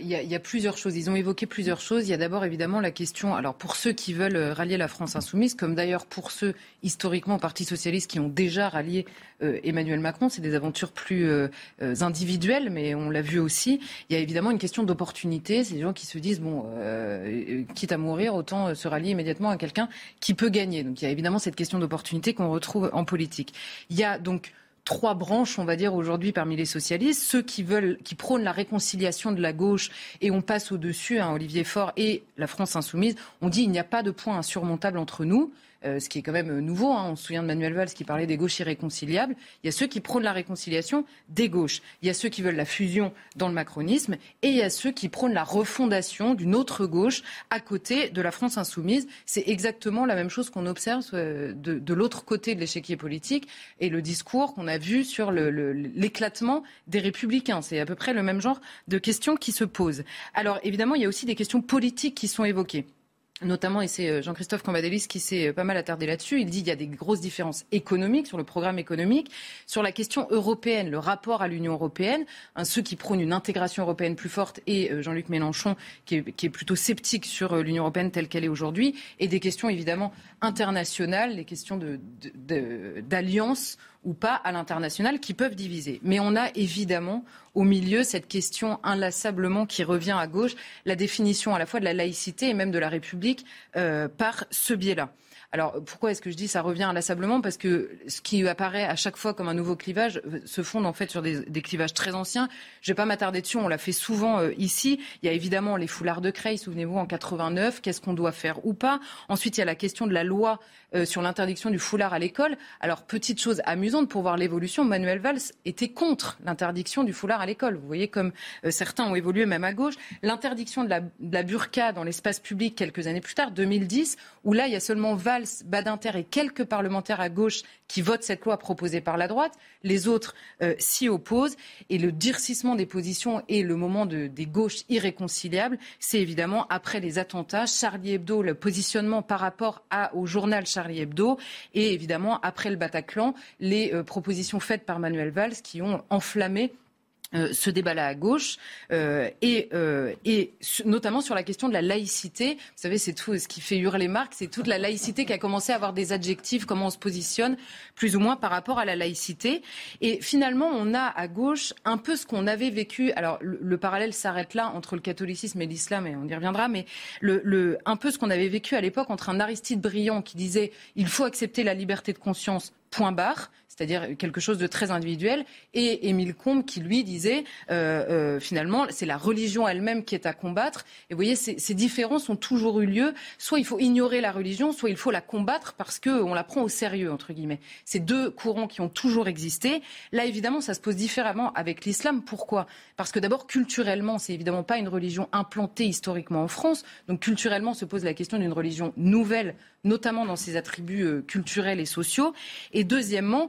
[SPEAKER 5] il y, a, plusieurs choses. Ils ont évoqué plusieurs choses. Il y a d'abord évidemment la question, alors pour ceux qui veulent euh, rallier la France insoumise, comme d'ailleurs pour ceux historiquement au Parti socialiste qui ont déjà rallié euh, Emmanuel Macron, c'est des aventures plus euh, individuelles, mais on l'a vu aussi. Il y a évidemment une question d'opportunité. C'est des gens qui se disent bon, quitte à mourir, autant se rallier immédiatement à quelqu'un qui peut gagner. Donc il y a évidemment cette question d'opportunité qu'on retrouve en politique. Il y a donc trois branches, on va dire aujourd'hui parmi les socialistes, ceux qui veulent, qui prônent la réconciliation de la gauche et on passe au-dessus, hein, Olivier Faure et la France insoumise, on dit il n'y a pas de point insurmontable entre nous. Euh, ce qui est quand même nouveau. Hein. On se souvient de Manuel Valls qui parlait des gauches irréconciliables. Il y a ceux qui prônent la réconciliation des gauches. Il y a ceux qui veulent la fusion dans le macronisme. Et il y a ceux qui prônent la refondation d'une autre gauche à côté de la France insoumise. C'est exactement la même chose qu'on observe euh, de, l'autre côté de l'échiquier politique et le discours qu'on a vu sur l'éclatement des républicains. C'est à peu près le même genre de questions qui se posent. Alors évidemment, il y a aussi des questions politiques qui sont évoquées notamment, et c'est euh, Jean-Christophe Cambadélis qui s'est euh, pas mal attardé là-dessus, il dit qu'il y a des grosses différences économiques sur le programme économique, sur la question européenne, le rapport à l'Union européenne, ceux qui prônent une intégration européenne plus forte et euh, Jean-Luc Mélenchon qui est, plutôt sceptique sur l'Union européenne telle qu'elle est aujourd'hui, et des questions évidemment internationales, les questions d'alliance ou pas à l'international qui peuvent diviser. Mais on a évidemment au milieu cette question inlassablement qui revient à gauche, la définition à la fois de la laïcité et même de la République euh, par ce biais-là. Alors pourquoi est-ce que je dis ça revient inlassablement? Parce que ce qui apparaît à chaque fois comme un nouveau clivage euh, se fonde en fait sur des, clivages très anciens. Je ne vais pas m'attarder dessus, on l'a fait souvent euh, ici. Il y a évidemment les foulards de Creil, souvenez-vous, en 89, qu'est-ce qu'on doit faire ou pas. Ensuite, il y a la question de la loi sur l'interdiction du foulard à l'école. Alors, petite chose amusante pour voir l'évolution, Manuel Valls était contre l'interdiction du foulard à l'école. Vous voyez comme certains ont évolué même à gauche. L'interdiction de la, de la burqa dans l'espace public quelques années plus tard, 2010, où là, il y a seulement Valls Badinter et quelques parlementaires à gauche qui votent cette loi proposée par la droite. Les autres euh, s'y opposent. Et le durcissement des positions et le moment des gauches irréconciliables, c'est évidemment après les attentats, Charlie Hebdo, le positionnement par rapport au journal Charlie Hebdo, et évidemment après le Bataclan, les euh, propositions faites par Manuel Valls qui ont enflammé euh, ce débat-là à gauche euh, et, et notamment sur la question de la laïcité. Vous savez, c'est tout ce qui fait hurler Marc, c'est toute la laïcité qui a commencé à avoir des adjectifs, comment on se positionne plus ou moins par rapport à la laïcité. Et finalement, on a à gauche un peu ce qu'on avait vécu. Alors, le, parallèle s'arrête là entre le catholicisme et l'islam, et on y reviendra, mais un peu ce qu'on avait vécu à l'époque entre un Aristide brillant qui disait il faut accepter la liberté de conscience point barre, c'est-à-dire quelque chose de très individuel, et Émile Combes qui, lui, disait, euh, euh, finalement, c'est la religion elle-même qui est à combattre. Et vous voyez, ces, différences ont toujours eu lieu. Soit il faut ignorer la religion, soit il faut la combattre parce qu'on la prend au sérieux, entre guillemets. Ces deux courants qui ont toujours existé. Là, évidemment, ça se pose différemment avec l'islam. Pourquoi? Parce que d'abord, culturellement, c'est évidemment pas une religion implantée historiquement en France. Donc, culturellement, se pose la question d'une religion nouvelle notamment dans ses attributs euh, culturels et sociaux. Et deuxièmement,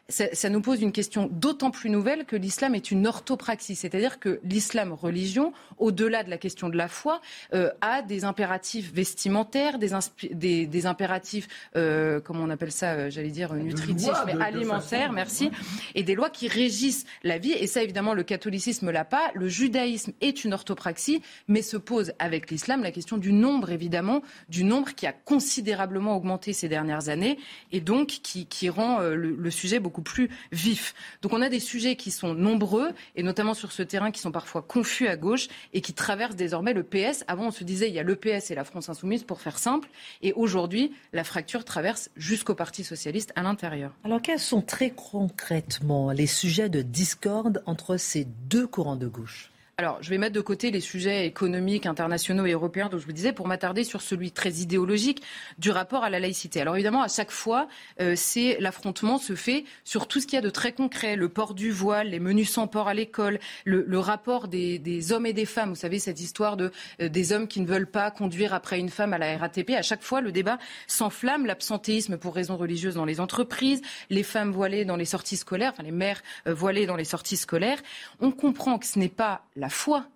[SPEAKER 5] ça, nous pose une question d'autant plus nouvelle que l'islam est une orthopraxie, c'est-à-dire que l'islam religion, au-delà de la question de la foi, euh, a des impératifs vestimentaires, des, des, impératifs, euh, comment on appelle ça, euh, j'allais dire nutritifs, mais alimentaires, merci, et des lois qui régissent la vie. Et ça, évidemment, le catholicisme l'a pas. Le judaïsme est une orthopraxie, mais se pose avec l'islam la question du nombre, évidemment, du nombre qui a considérablement augmenté ces dernières années, et donc qui, qui rend le sujet beaucoup plus vif. Donc on a des sujets qui sont nombreux, et notamment sur ce terrain qui sont parfois confus à gauche et qui traversent désormais le PS. Avant, on se disait il y a le PS et la France insoumise, pour faire simple. Et aujourd'hui, la fracture traverse jusqu'au Parti socialiste à l'intérieur.
[SPEAKER 1] Alors quels sont très concrètement les sujets de discorde entre ces deux courants de gauche?
[SPEAKER 5] Alors, je vais mettre de côté les sujets économiques, internationaux et européens dont je vous disais pour m'attarder sur celui très idéologique du rapport à la laïcité. Alors évidemment, à chaque fois, euh, c'est l'affrontement se fait sur tout ce qu'il y a de très concret, le port du voile, les menus sans port à l'école, le, rapport des, hommes et des femmes. Vous savez cette histoire de euh, des hommes qui ne veulent pas conduire après une femme à la RATP. À chaque fois, le débat s'enflamme. L'absentéisme pour raisons religieuses dans les entreprises, les femmes voilées dans les sorties scolaires, enfin les mères euh, voilées dans les sorties scolaires. On comprend que ce n'est pas la foi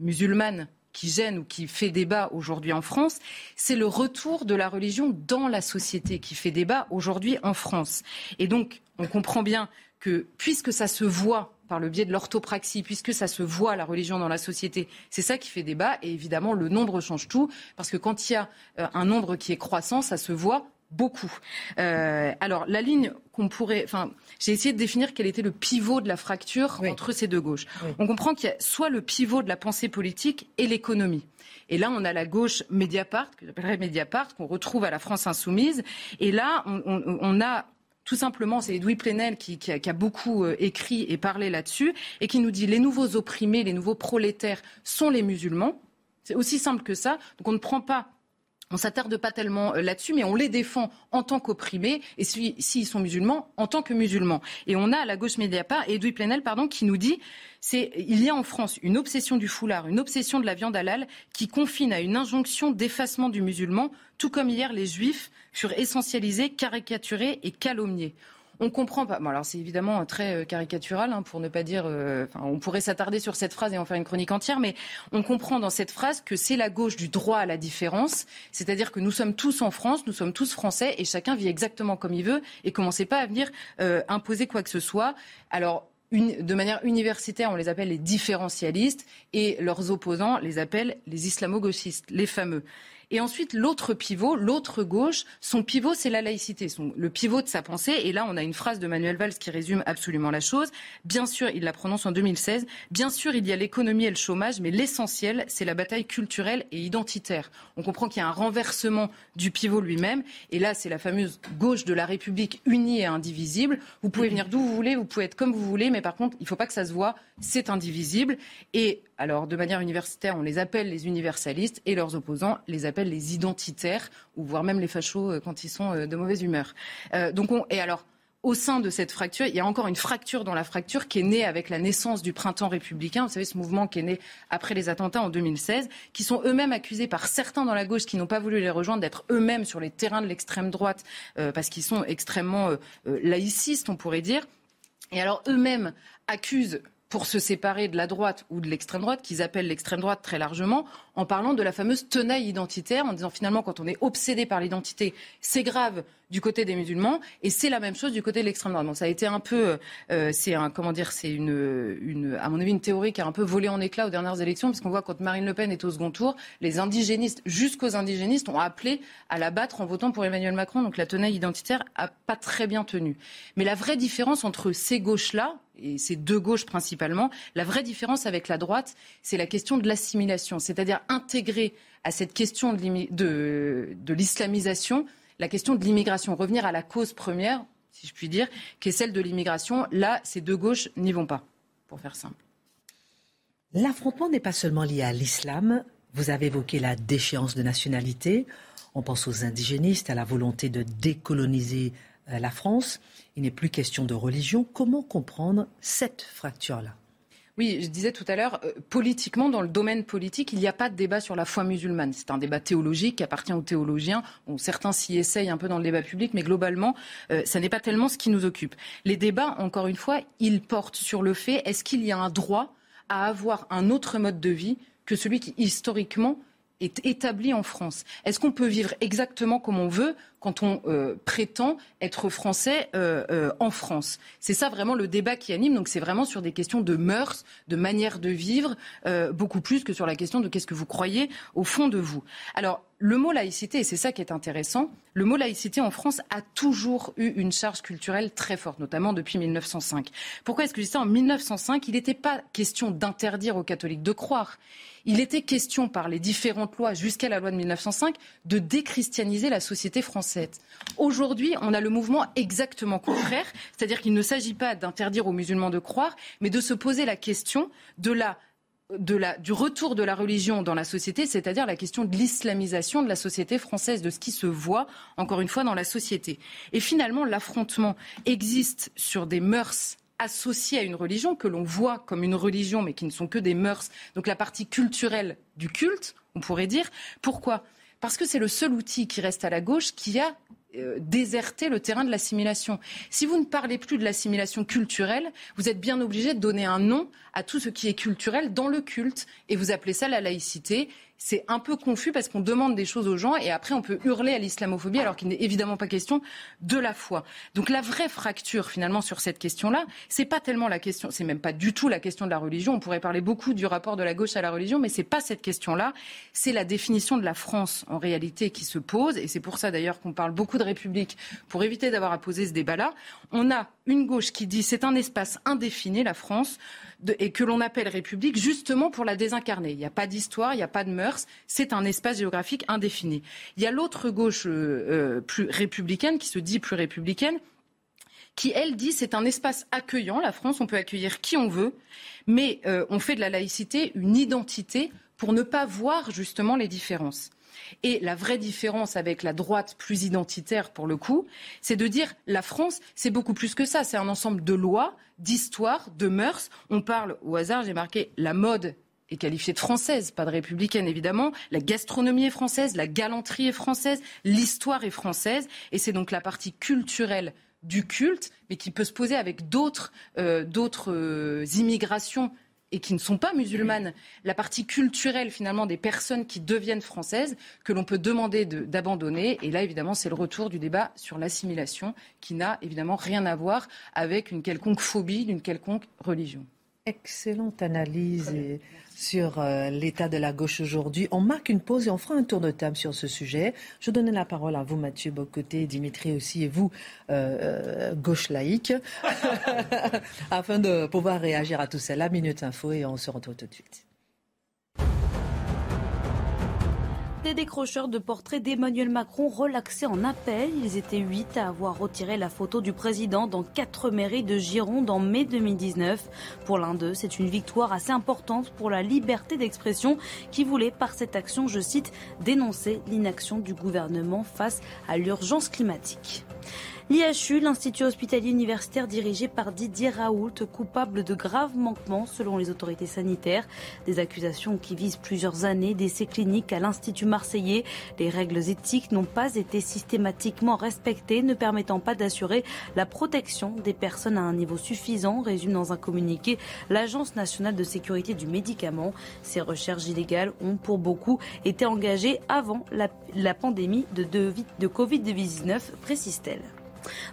[SPEAKER 5] musulmane qui gêne ou qui fait débat aujourd'hui en France, c'est le retour de la religion dans la société qui fait débat aujourd'hui en France. Et donc, on comprend bien que puisque ça se voit par le biais de l'orthopraxie, puisque ça se voit la religion dans la société, c'est ça qui fait débat. Et évidemment, le nombre change tout, parce que quand il y a euh, un nombre qui est croissant, ça se voit beaucoup. Euh, alors, la ligne qu'on pourrait. Enfin, j'ai essayé de définir quel était le pivot de la fracture entre ces deux gauches. On comprend qu'il y a soit le pivot de la pensée politique et l'économie. Et là, on a la gauche Mediapart, que j'appellerais Mediapart, qu'on retrouve à la France insoumise. Et là, on, on a tout simplement, c'est Edoui Plenel qui, a, beaucoup euh, écrit et parlé là-dessus, et qui nous dit les nouveaux opprimés, les nouveaux prolétaires sont les musulmans. C'est aussi simple que ça. Donc on ne prend pas on s'attarde pas tellement euh, là-dessus, mais on les défend en tant qu'opprimés, et s'ils si, sont musulmans, en tant que musulmans. Et on a à la gauche Mediapart, Edoui Plenel, pardon, qui nous dit c'est il y a en France une obsession du foulard, une obsession de la viande halal qui confine à une injonction d'effacement du musulman, tout comme hier les juifs furent essentialisés, caricaturés et calomniés on comprend pas. Bon, alors c'est évidemment très euh, caricatural, hein, pour ne pas dire. Euh, on pourrait s'attarder sur cette phrase et en faire une chronique entière, mais on comprend dans cette phrase que c'est la gauche du droit à la différence, c'est-à-dire que nous sommes tous en France, nous sommes tous français et chacun vit exactement comme il veut et commencez pas à venir euh, imposer quoi que ce soit. Alors de manière universitaire, on les appelle les différentialistes et leurs opposants les appellent les islamo-gauchistes, les fameux. Et ensuite, l'autre pivot, l'autre gauche, son pivot, c'est la laïcité, le pivot de sa pensée. Et là, on a une phrase de Manuel Valls qui résume absolument la chose. Bien sûr, il la prononce en 2016. Bien sûr, il y a l'économie et le chômage, mais l'essentiel, c'est la bataille culturelle et identitaire. On comprend qu'il y a un renversement du pivot lui-même. Et là, c'est la fameuse gauche de la République unie et indivisible. Vous pouvez venir d'où vous voulez, vous pouvez être comme vous voulez, mais par contre, il ne faut pas que ça se voit. C'est indivisible. Et alors, de manière universitaire, on les appelle les universalistes et leurs opposants les appellent les identitaires, ou voire même les fachos euh, quand ils sont euh, de mauvaise humeur. Euh, donc, et alors, au sein de cette fracture, il y a encore une fracture dans la fracture qui est née avec la naissance du printemps républicain. Vous savez, ce mouvement qui est né après les attentats en 2016, qui sont eux-mêmes accusés par certains dans la gauche qui n'ont pas voulu les rejoindre d'être eux-mêmes sur les terrains de l'extrême droite parce qu'ils sont extrêmement laïcistes, on pourrait dire. Et alors eux-mêmes accusent pour se séparer de la droite ou de l'extrême droite, qu'ils appellent l'extrême droite très largement, en parlant de la fameuse tenaille identitaire, en disant finalement quand on est obsédé par l'identité, c'est grave du côté des musulmans et c'est la même chose du côté de l'extrême droite. Donc ça a été un peu, euh, c'est un comment dire, c'est une, une, à mon avis une théorie qui a un peu volé en éclat aux dernières élections, parce qu'on voit quand Marine Le Pen est au second tour, les indigénistes jusqu'aux indigénistes ont appelé à la battre en votant pour Emmanuel Macron. Donc la tenaille identitaire a pas très bien tenu. Mais la vraie différence entre ces gauches là et ces deux gauches principalement, la vraie différence avec la droite, c'est la question de l'assimilation, c'est-à-dire intégrer à cette question de, l'islamisation la question de l'immigration, revenir à la cause première, si je puis dire, qui est celle de l'immigration. Là, ces deux gauches n'y vont pas, pour faire simple.
[SPEAKER 1] L'affrontement n'est pas seulement lié à l'islam. Vous avez évoqué la déchéance de nationalité. On pense aux indigénistes, à la volonté de décoloniser euh, la France. Il n'est plus question de religion. Comment comprendre cette fracture-là?
[SPEAKER 5] Oui, je disais tout à l'heure, euh, politiquement, dans le domaine politique, il n'y a pas de débat sur la foi musulmane. C'est un débat théologique qui appartient aux théologiens. certains s'y essayent un peu dans le débat public, mais globalement, euh, ça n'est pas tellement ce qui nous occupe. Les débats, encore une fois, ils portent sur le fait est-ce qu'il y a un droit à avoir un autre mode de vie que celui qui, historiquement, est établi en France? Est-ce qu'on peut vivre exactement comme on veut quand on euh, prétend être français euh, euh, en France. C'est ça vraiment le débat qui anime. Donc c'est vraiment sur des questions de mœurs, de manière de vivre, beaucoup plus que sur la question de qu'est-ce que vous croyez au fond de vous. Alors le mot laïcité, et c'est ça qui est intéressant, le mot laïcité en France a toujours eu une charge culturelle très forte, notamment depuis 1905. Pourquoi est-ce que je ça? En 1905, il n'était pas question d'interdire aux catholiques de croire. Il était question par les différentes lois jusqu'à la loi de 1905 de déchristianiser la société française. Aujourd'hui, on a le mouvement exactement contraire, c'est-à-dire qu'il ne s'agit pas d'interdire aux musulmans de croire, mais de se poser la question du retour de la religion dans la société, c'est-à-dire la question de l'islamisation de la société française, de ce qui se voit, encore une fois, dans la société. Et finalement, l'affrontement existe sur des mœurs associées à une religion que l'on voit comme une religion, mais qui ne sont que des mœurs. Donc la partie culturelle du culte, on pourrait dire. Pourquoi? Parce que c'est le seul outil qui reste à la gauche qui a euh, déserté le terrain de l'assimilation. Si vous ne parlez plus de l'assimilation culturelle, vous êtes bien obligé de donner un nom à tout ce qui est culturel dans le culte et vous appelez ça la laïcité c'est un peu confus parce qu'on demande des choses aux gens et après on peut hurler à l'islamophobie alors qu'il n'est évidemment pas question de la foi. Donc la vraie fracture finalement sur cette question-là, c'est pas tellement la question, c'est même pas du tout la question de la religion. On pourrait parler beaucoup du rapport de la gauche à la religion, mais c'est pas cette question-là. C'est la définition de la France en réalité qui se pose et c'est pour ça d'ailleurs qu'on parle beaucoup de République pour éviter d'avoir à poser ce débat-là. On a une gauche qui dit c'est un espace indéfini la France et que l'on appelle République justement pour la désincarner. Il n'y a pas d'histoire, il n'y a pas de mœurs, c'est un espace géographique indéfini. Il y a l'autre gauche euh, euh, plus républicaine qui se dit plus républicaine qui, elle, dit c'est un espace accueillant, la France, on peut accueillir qui on veut, mais euh, on fait de la laïcité une identité pour ne pas voir justement les différences. Et la vraie différence avec la droite plus identitaire, pour le coup, c'est de dire la France, c'est beaucoup plus que ça. C'est un ensemble de lois, d'histoires, de mœurs. On parle, au hasard, j'ai marqué la mode est qualifiée de française, pas de républicaine évidemment. La gastronomie est française, la galanterie est française, l'histoire est française. Et c'est donc la partie culturelle du culte, mais qui peut se poser avec d'autres euh, euh, immigrations et qui ne sont pas musulmanes, la partie culturelle finalement des personnes qui deviennent françaises que l'on peut demander d'abandonner. Et là, évidemment, c'est le retour du débat sur l'assimilation qui n'a évidemment rien à voir avec une quelconque phobie d'une quelconque religion.
[SPEAKER 1] Excellente analyse sur euh, l'état de la gauche aujourd'hui. On marque une pause et on fera un tour de table sur ce sujet. Je donne la parole à vous, Mathieu Bocoté, Dimitri aussi, et vous, euh, euh, gauche laïque, afin de pouvoir réagir à tout ça. La Minute Info et on se retrouve tout de suite.
[SPEAKER 2] Des décrocheurs de portraits d'Emmanuel Macron relaxés en appel. Ils étaient huit à avoir retiré la photo du président dans quatre mairies de Gironde en mai 2019. Pour l'un d'eux, c'est une victoire assez importante pour la liberté d'expression qui voulait par cette action, je cite, dénoncer l'inaction du gouvernement face à l'urgence climatique. L'IHU, l'Institut hospitalier universitaire dirigé par Didier Raoult, coupable de graves manquements selon les autorités sanitaires. Des accusations qui visent plusieurs années d'essais cliniques à l'Institut marseillais. Les règles éthiques n'ont pas été systématiquement respectées, ne permettant pas d'assurer la protection des personnes à un niveau suffisant, résume dans un communiqué l'Agence nationale de sécurité du médicament. Ces recherches illégales ont pour beaucoup été engagées avant la, pandémie de, de, de Covid-19, précise-t-elle.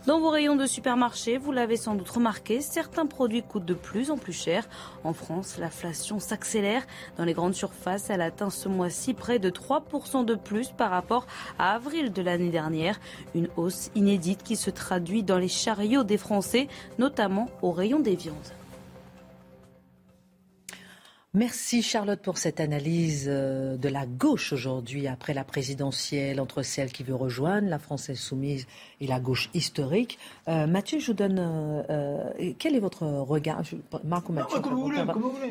[SPEAKER 2] Dans vos rayons de supermarché, vous l'avez sans doute remarqué, certains produits coûtent de plus en plus cher. En France, l'inflation s'accélère. Dans les grandes surfaces, elle atteint ce mois-ci près de 3% de plus par rapport à avril de l'année dernière. Une hausse inédite qui se traduit dans les chariots des Français, notamment au rayon des viandes.
[SPEAKER 1] Merci Charlotte pour cette analyse euh, de la gauche aujourd'hui après la présidentielle entre celle qui veut rejoindre la Française soumise et la gauche historique. Euh, Mathieu, je vous donne. Euh, euh, quel est votre regard? Marc ou Mathieu
[SPEAKER 4] comme, vous voulez,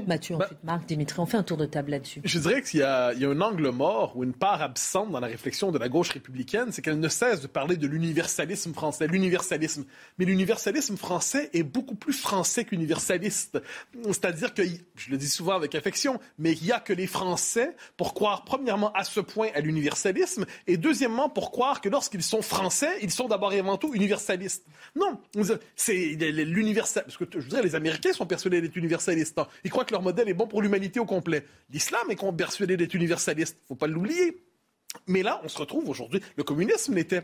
[SPEAKER 1] Mathieu, bah, ensuite Marc, Dimitri. On fait un tour de table là-dessus.
[SPEAKER 3] Je dirais qu'il y, y a un angle mort ou une part absente dans la réflexion de la gauche républicaine, c'est qu'elle ne cesse de parler de l'universalisme français. L'universalisme. Mais l'universalisme français est beaucoup plus français qu'universaliste. C'est-à-dire que, je le dis souvent avec affection, mais il n'y a que les Français pour croire, premièrement, à ce point à l'universalisme, et deuxièmement, pour croire que lorsqu'ils sont français, ils sont d'abord et avant tout universalistes. Non, c'est l'universal. Parce que je dire, les Américains sont persuadés d'être universalistes. Ils croient que leur modèle est bon pour l'humanité au complet. L'islam est persuadé d'être universaliste. Faut pas l'oublier. Mais là, on se retrouve aujourd'hui. Le communisme l'était.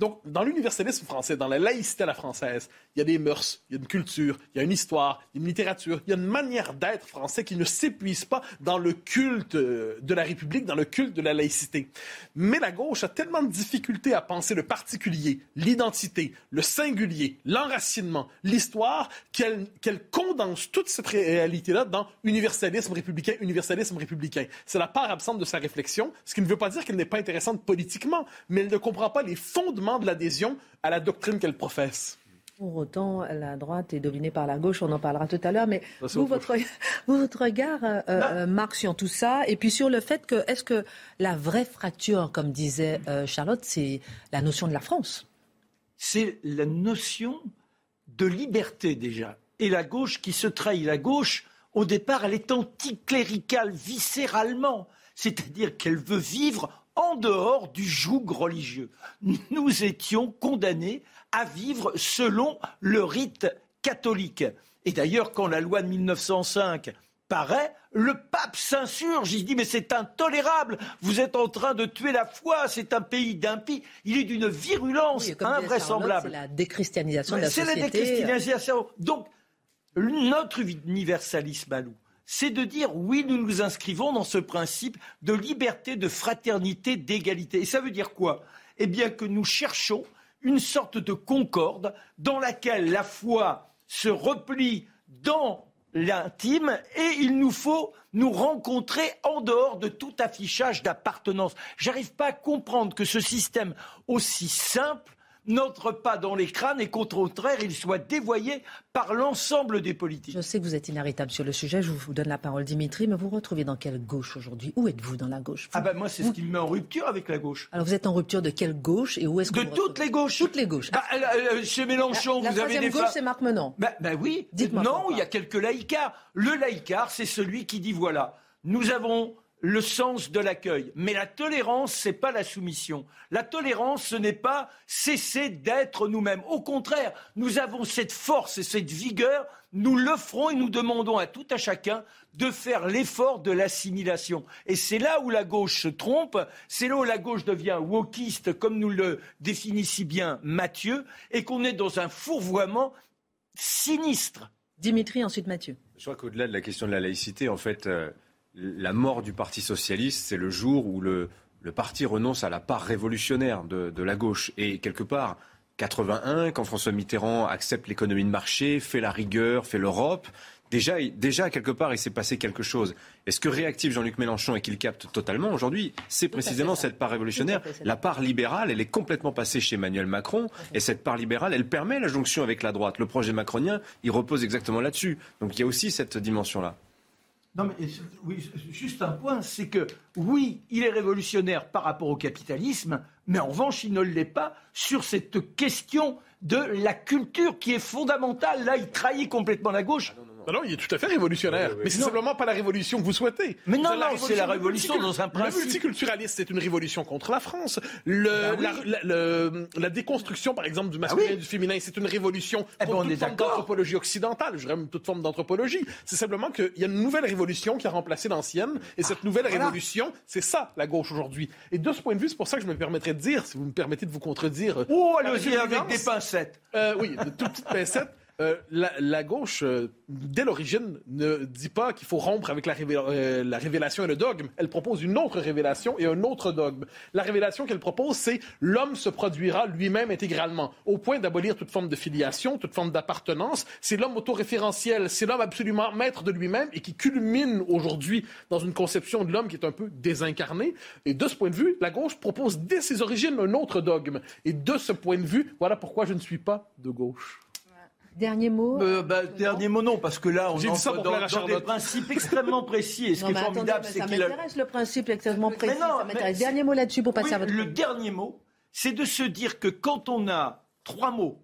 [SPEAKER 3] Donc, dans l'universalisme français, dans la laïcité à la française, il y a des mœurs, il y a une culture, il y a une histoire, il y a une littérature, il y a une manière d'être français qui ne s'épuise pas dans le culte euh, de la République, dans le culte de la laïcité. Mais la gauche a tellement de difficultés à penser le particulier, l'identité, le singulier, l'enracinement, l'histoire, qu'elle condense toute cette réalité-là dans universalisme républicain, universalisme républicain. C'est la part absente de sa réflexion, ce qui ne veut pas dire qu'elle n'est pas intéressante politiquement, mais elle ne comprend pas les fondements de l'adhésion à la doctrine qu'elle professe.
[SPEAKER 1] Pour autant, la droite est dominée par la gauche, on en parlera tout à l'heure, mais vous votre, votre, regard, euh, euh, Marc, sur tout ça, et puis sur le fait que, est-ce que la vraie fracture, comme disait euh, Charlotte, c'est la notion de la France?
[SPEAKER 4] C'est la notion de liberté déjà. Et la gauche qui se trahit. La gauche, au départ, elle est anticléricale, viscéralement. C'est-à-dire qu'elle veut vivre en dehors du joug religieux. Nous étions condamnés à vivre selon le rite catholique. Et d'ailleurs, quand la loi de 1905 paraît, le pape s'insurge. Il dit mais c'est intolérable. Vous êtes en train de tuer la foi. C'est un pays d'impies. Il est d'une virulence invraisemblable.
[SPEAKER 1] C'est la déchristianisation de la
[SPEAKER 4] société. C'est la déchristianisation. Donc notre universalisme à nous, c'est de dire oui, nous nous inscrivons dans ce principe de liberté, de fraternité, d'égalité. Et ça veut dire quoi? Eh bien que nous cherchons une sorte de concorde dans laquelle la foi se replie dans l'intime et il nous faut nous rencontrer en dehors de tout affichage d'appartenance. J'arrive pas à comprendre que ce système aussi simple n'entre pas dans les crânes et qu'au contraire, il soit dévoyé par l'ensemble des politiques.
[SPEAKER 1] Je sais que vous êtes inarrêtable sur le sujet, je vous donne la parole Dimitri, mais vous vous retrouvez dans quelle gauche aujourd'hui? Où êtes-vous dans la gauche?
[SPEAKER 4] Ah ben moi c'est ce qui me met en rupture avec la gauche.
[SPEAKER 1] Alors vous êtes en rupture de quelle gauche et où est-ce que
[SPEAKER 4] De toutes les gauches.
[SPEAKER 1] Toutes les gauches.
[SPEAKER 4] Bah, euh, euh, chez Mélenchon,
[SPEAKER 1] la,
[SPEAKER 4] vous avez des
[SPEAKER 1] gauche, c'est Marc Menon.
[SPEAKER 4] Ben bah oui. Non, il y a quelques laïcars. Le laïcard, c'est celui qui dit voilà, nous avons le sens de l'accueil. Mais la tolérance, ce n'est pas la soumission. La tolérance, ce n'est pas cesser d'être nous-mêmes. Au contraire, nous avons cette force et cette vigueur. Nous le ferons et nous demandons à tout à chacun de faire l'effort de l'assimilation. Et c'est là où la gauche se trompe, c'est là où la gauche devient wokiste, comme nous le définit si bien Mathieu, et qu'on est dans un fourvoiement sinistre.
[SPEAKER 1] Dimitri, ensuite Mathieu.
[SPEAKER 6] Je crois qu'au-delà de la question de la laïcité, en fait, euh, la mort du Parti socialiste, c'est le jour où le, parti renonce à la part révolutionnaire de, la gauche. Et quelque part, 81, quand François Mitterrand accepte l'économie de marché, fait la rigueur, fait l'Europe, déjà, déjà, quelque part, il s'est passé quelque chose. Et ce que réactive Jean-Luc Mélenchon et qu'il capte totalement aujourd'hui, c'est précisément cette part révolutionnaire. La part libérale, elle est complètement passée chez Emmanuel Macron. Et cette part libérale, elle permet la jonction avec la droite. Le projet macronien, il repose exactement là-dessus. Donc il y a aussi cette dimension-là.
[SPEAKER 4] Non, mais oui, juste un point, c'est que oui, il est révolutionnaire par rapport au capitalisme, mais en revanche, il ne l'est pas sur cette question de la culture qui est fondamentale. Là, il trahit complètement la gauche.
[SPEAKER 3] Ah il est tout à fait révolutionnaire. Mais c'est simplement pas la révolution que vous souhaitez.
[SPEAKER 4] Mais non, non, c'est la révolution dans un principe.
[SPEAKER 3] Le multiculturalisme, c'est une révolution contre la France. Le, bah la, déconstruction, par exemple, du masculin et du féminin, c'est une révolution
[SPEAKER 4] eh ben, toute
[SPEAKER 3] forme d'anthropologie occidentale. Je dirais toute forme d'anthropologie. C'est simplement qu'il y a une nouvelle révolution qui a remplacé l'ancienne. Et cette ah, nouvelle révolution, c'est ça, la gauche aujourd'hui. Et de ce point de vue, c'est pour ça que je me permettrais de dire, si vous me permettez de vous contredire.
[SPEAKER 4] Oh, allez-y avec des pincettes.
[SPEAKER 3] Euh, oui, de toutes petites pincettes. Euh, la, gauche, euh, dès l'origine, ne dit pas qu'il faut rompre avec euh, la, révélation et le dogme. Elle propose une autre révélation et un autre dogme. La révélation qu'elle propose, c'est l'homme se produira lui-même intégralement, au point d'abolir toute forme de filiation, toute forme d'appartenance. C'est l'homme autoréférentiel, c'est l'homme absolument maître de lui-même et qui culmine aujourd'hui dans une conception de l'homme qui est un peu désincarné. Et de ce point de vue, la gauche propose dès ses origines un autre dogme. Et de ce point de vue, voilà pourquoi je ne suis pas de gauche.
[SPEAKER 1] Dernier mot
[SPEAKER 4] euh, bah, Dernier mot, non, parce que là, on entre dans, dans des principes extrêmement précis. Et ce qui est formidable, c'est qu'il
[SPEAKER 1] Ça m'intéresse le principe extrêmement précis. dernier mot là-dessus pour passer à votre...
[SPEAKER 4] Le dernier mot, c'est de se dire que quand on a trois mots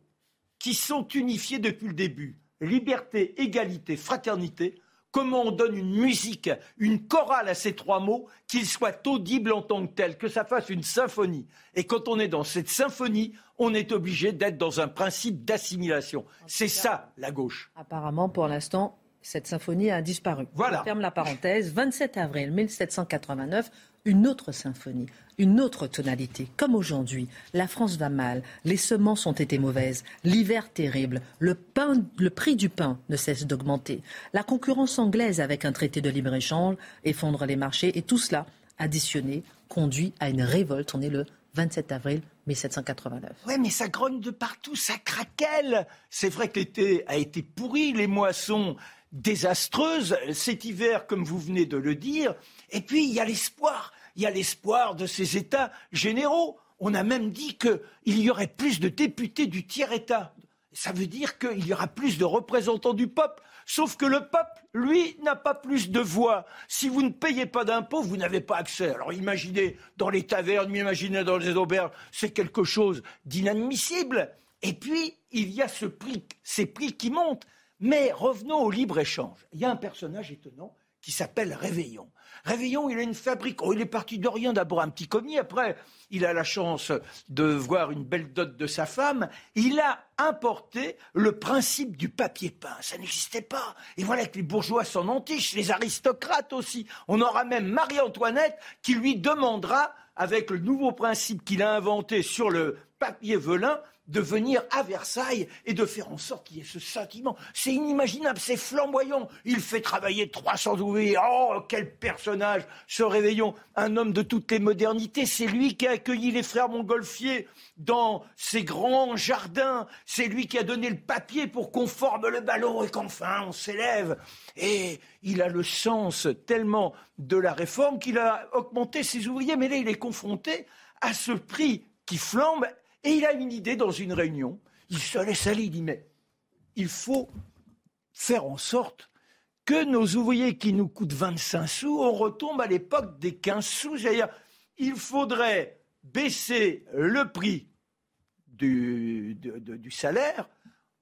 [SPEAKER 4] qui sont unifiés depuis le début, liberté, égalité, fraternité, comment on donne une musique, une chorale à ces trois mots, qu'ils soient audibles en tant que tels, que ça fasse une symphonie. Et quand on est dans cette symphonie, on est obligé d'être dans un principe d'assimilation. C'est ça, la gauche.
[SPEAKER 1] Apparemment, pour l'instant, cette symphonie a disparu.
[SPEAKER 4] Voilà.
[SPEAKER 1] Je ferme la parenthèse. 27 avril 1789, une autre symphonie, une autre tonalité. Comme aujourd'hui, la France va mal, les semences ont été mauvaises, l'hiver terrible, le, pain, le prix du pain ne cesse d'augmenter, la concurrence anglaise avec un traité de libre-échange effondre les marchés et tout cela, additionné, conduit à une révolte. On est le 27 avril 1789.
[SPEAKER 4] Oui, mais ça grogne de partout, ça craquelle. C'est vrai que l'été a été pourri, les moissons désastreuses, cet hiver, comme vous venez de le dire. Et puis, il y a l'espoir. Il y a l'espoir de ces États généraux. On a même dit qu'il y aurait plus de députés du tiers-État. Ça veut dire qu'il y aura plus de représentants du peuple. Sauf que le peuple, lui, n'a pas plus de voix. Si vous ne payez pas d'impôts, vous n'avez pas accès. Alors imaginez dans les tavernes, imaginez dans les auberges, c'est quelque chose d'inadmissible. Et puis, il y a ce prix, ces prix qui montent. Mais revenons au libre-échange. Il y a un personnage étonnant qui s'appelle Réveillon. Réveillon, il a une fabrique. Oh, il est parti de rien, d'abord un petit commis, après il a la chance de voir une belle dot de sa femme. Il a importé le principe du papier peint. Ça n'existait pas. Et voilà que les bourgeois s'en entichent, les aristocrates aussi. On aura même Marie-Antoinette qui lui demandera, avec le nouveau principe qu'il a inventé sur le papier velin, de venir à Versailles et de faire en sorte qu'il y ait ce sentiment. C'est inimaginable, c'est flamboyant. Il fait travailler 300 ouvriers. Oh, quel personnage, ce réveillon. Un homme de toutes les modernités. C'est lui qui a accueilli les frères Montgolfier dans ses grands jardins. C'est lui qui a donné le papier pour qu'on forme le ballon et qu'enfin on s'élève. Et il a le sens tellement de la réforme qu'il a augmenté ses ouvriers. Mais là, il est confronté à ce prix qui flambe Et il a une idée dans une réunion. Il se laisse aller, il dit mais il faut faire en sorte que nos ouvriers qui nous coûtent 25 sous, on retombe à l'époque des 15 sous. C'est-à-dire, il faudrait baisser le prix du, du salaire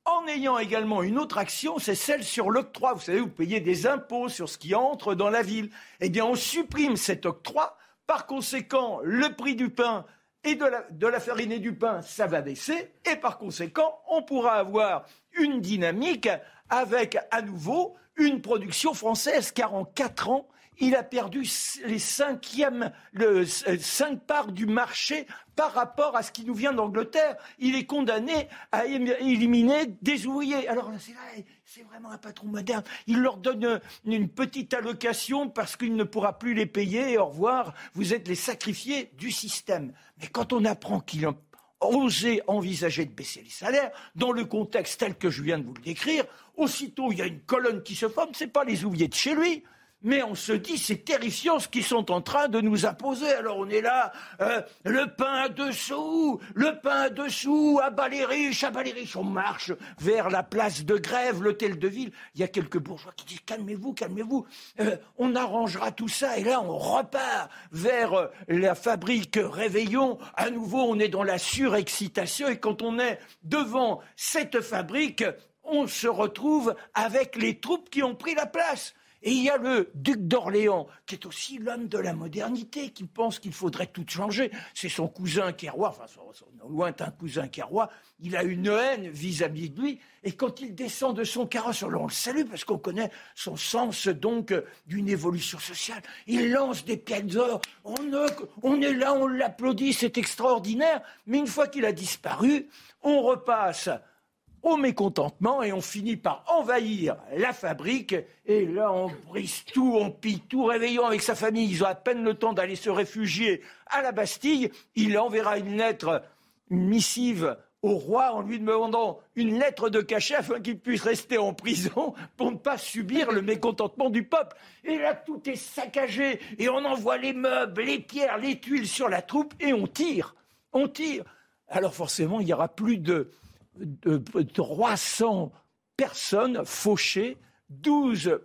[SPEAKER 4] en ayant également une autre action, c'est celle sur l'octroi. Vous savez, vous payez des impôts sur ce qui entre dans la ville. Eh bien, on supprime cet octroi. Par conséquent, le prix du pain et de la, farine et du pain, ça va baisser. Et par conséquent, on pourra avoir une dynamique avec à nouveau une production française, car en quatre ans, il a perdu les cinquièmes, euh, cinq parts du marché par rapport à ce qui nous vient d'Angleterre. Il est condamné à éliminer des ouvriers. Alors là, c'est vraiment un patron moderne. Il leur donne une petite allocation parce qu'il ne pourra plus les payer. Au revoir, vous êtes les sacrifiés du système. Mais quand on apprend qu'il a osé envisager de baisser les salaires, dans le contexte tel que je viens de vous le décrire, aussitôt il y a une colonne qui se forme, ce n'est pas les ouvriers de chez lui, mais on se dit, c'est terrifiant ce qu'ils sont en train de nous imposer. Alors on est là, euh, le pain à dessous, le pain à dessous, à bas les à bas les. On marche vers la place de grève, l'hôtel de ville. Il y a quelques bourgeois qui disent, calmez-vous, calmez-vous. Euh, on arrangera tout ça. Et là, on repart vers euh, la fabrique Réveillon. À nouveau, on est dans la surexcitation. Et quand on est devant cette fabrique, on se retrouve avec les troupes qui ont pris la place. Et il y a le duc d'Orléans, qui est aussi l'homme de la modernité, qui pense qu'il faudrait tout changer. C'est son cousin qui est roi, enfin son, lointain cousin qui est roi. Il a une haine vis-à-vis de lui. Et quand il descend de son carrosse, on le salue parce qu'on connaît son sens donc d'une évolution sociale. Il lance des pieds d'or. On, on est là, on l'applaudit, c'est extraordinaire. Mais une fois qu'il a disparu, on repasse mécontentement et on finit par envahir la fabrique. Et là, on brise tout, on pille tout. Réveillons avec sa famille, ils ont à peine le temps d'aller se réfugier à la Bastille. Il enverra une lettre, une missive au roi en lui demandant une lettre de cachet afin qu'il puisse rester en prison pour ne pas subir le mécontentement du peuple. Et là, tout est saccagé et on envoie les meubles, les pierres, les tuiles sur la troupe et on tire. On tire. Alors forcément, il n'y aura plus de 300 personnes fauchées, 12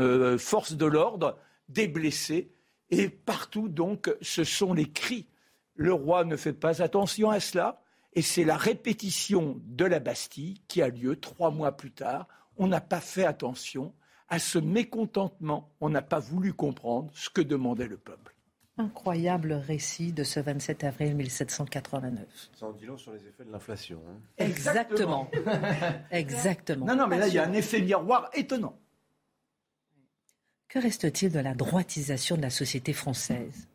[SPEAKER 4] euh, forces de l'ordre, des blessés, et partout donc ce sont les cris. Le roi ne fait pas attention à cela, et c'est la répétition de la Bastille qui a lieu trois mois plus tard. On n'a pas fait attention à ce mécontentement, on n'a pas voulu comprendre ce que demandait le peuple.
[SPEAKER 1] Incroyable récit de ce 27 avril 1789.
[SPEAKER 6] Ça en dit long sur les effets de l'inflation. Hein.
[SPEAKER 1] Exactement. Exactement.
[SPEAKER 4] Non, non, mais là, il y a un effet miroir étonnant.
[SPEAKER 1] Que reste-t-il de la droitisation de la société française?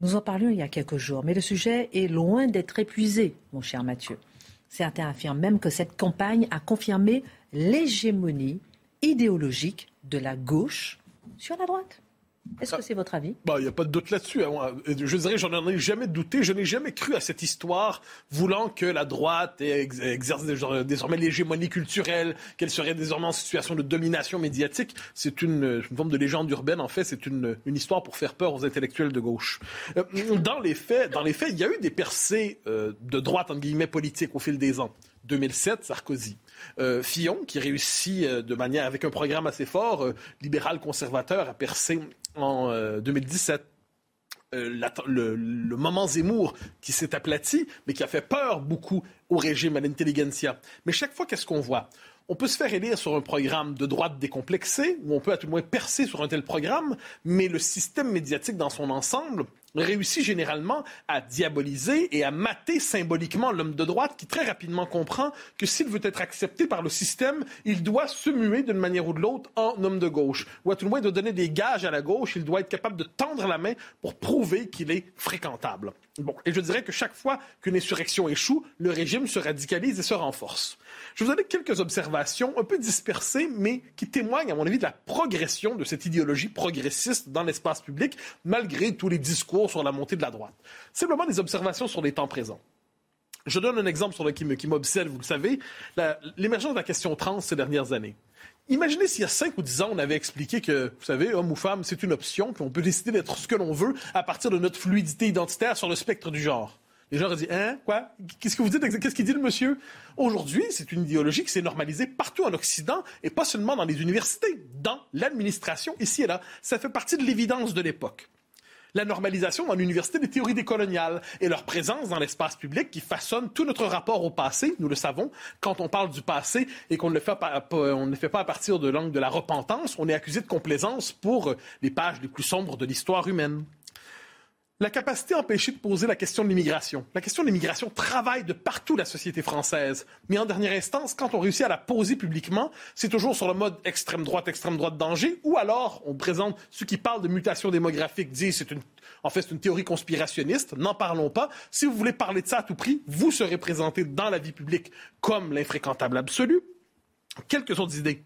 [SPEAKER 1] Nous en parlions il y a quelques jours, mais le sujet est loin d'être épuisé, mon cher Mathieu. Certains affirment même que cette campagne a confirmé l'hégémonie idéologique de la gauche sur la droite. Est-ce que c'est votre avis?
[SPEAKER 3] Bah, Il n'y a pas de doute là-dessus. Hein. Je dirais, j'en ai jamais douté. Je n'ai jamais cru à cette histoire voulant que la droite exerce désormais l'hégémonie culturelle, qu'elle serait désormais en situation de domination médiatique. C'est une, forme de légende urbaine, en fait. C'est une, histoire pour faire peur aux intellectuels de gauche. Euh, dans les faits, dans les faits, il y a eu des percées euh, de droite, entre guillemets, politiques au fil des ans. 2007, Sarkozy. Euh, Fillon, qui réussit de manière avec un programme assez fort, libéral conservateur, à percer en 2017. Euh, euh, le, le, moment Zemmour qui s'est aplati, mais qui a fait peur beaucoup au régime, à l'intelligentsia. Mais chaque fois, qu'est-ce qu'on voit? On peut se faire élire sur un programme de droite décomplexé, ou on peut à tout le moins percer sur un tel programme, mais le système médiatique dans son ensemble réussit généralement à diaboliser et à mater symboliquement l'homme de droite qui très rapidement comprend que s'il veut être accepté par le système, il doit se muer d'une manière ou de l'autre en homme de gauche. Ou à tout le moins de donner des gages à la gauche, il doit être capable de tendre la main pour prouver qu'il est fréquentable. Bon, et je dirais que chaque fois qu'une insurrection échoue, le régime se radicalise et se renforce. Je vous donner quelques observations un peu dispersées, mais qui témoignent, à mon avis, de la progression de cette idéologie progressiste dans l'espace public, malgré tous les discours sur la montée de la droite. Simplement des observations sur les temps présents. Je donne un exemple sur le, qui m'obsède, vous le savez, l'émergence de la question trans ces dernières années. Imaginez s'il y a 5 ou 10 ans, on avait expliqué que, vous savez, homme ou femme, c'est une option, puis on peut décider d'être ce que l'on veut à partir de notre fluidité identitaire sur le spectre du genre. Les gens auraient dit, hein, quoi? Qu'est-ce que vous dites? Qu'est-ce qu'il dit le monsieur? Aujourd'hui, c'est une idéologie qui s'est normalisée partout en Occident et pas seulement dans les universités, dans l'administration, ici et là. Ça fait partie de l'évidence de l'époque la normalisation dans l'université des théories décoloniales et leur présence dans l'espace public qui façonne tout notre rapport au passé, nous le savons, quand on parle du passé et qu'on ne le fait pas, ne fait pas à partir de l'angle de la repentance, on est accusé de complaisance pour les pages les plus sombres de l'histoire humaine. La capacité à empêcher de poser la question de l'immigration. La question de l'immigration travaille de partout la société française. Mais en dernière instance, quand on réussit à la poser publiquement, c'est toujours sur le mode extrême droite, extrême droite danger, ou alors on présente ceux qui parlent de mutation démographique disent c'est en fait c'est une théorie conspirationniste. N'en parlons pas. Si vous voulez parler de ça à tout prix, vous serez présenté dans la vie publique comme l'infréquentable absolu. Quelques autres idées.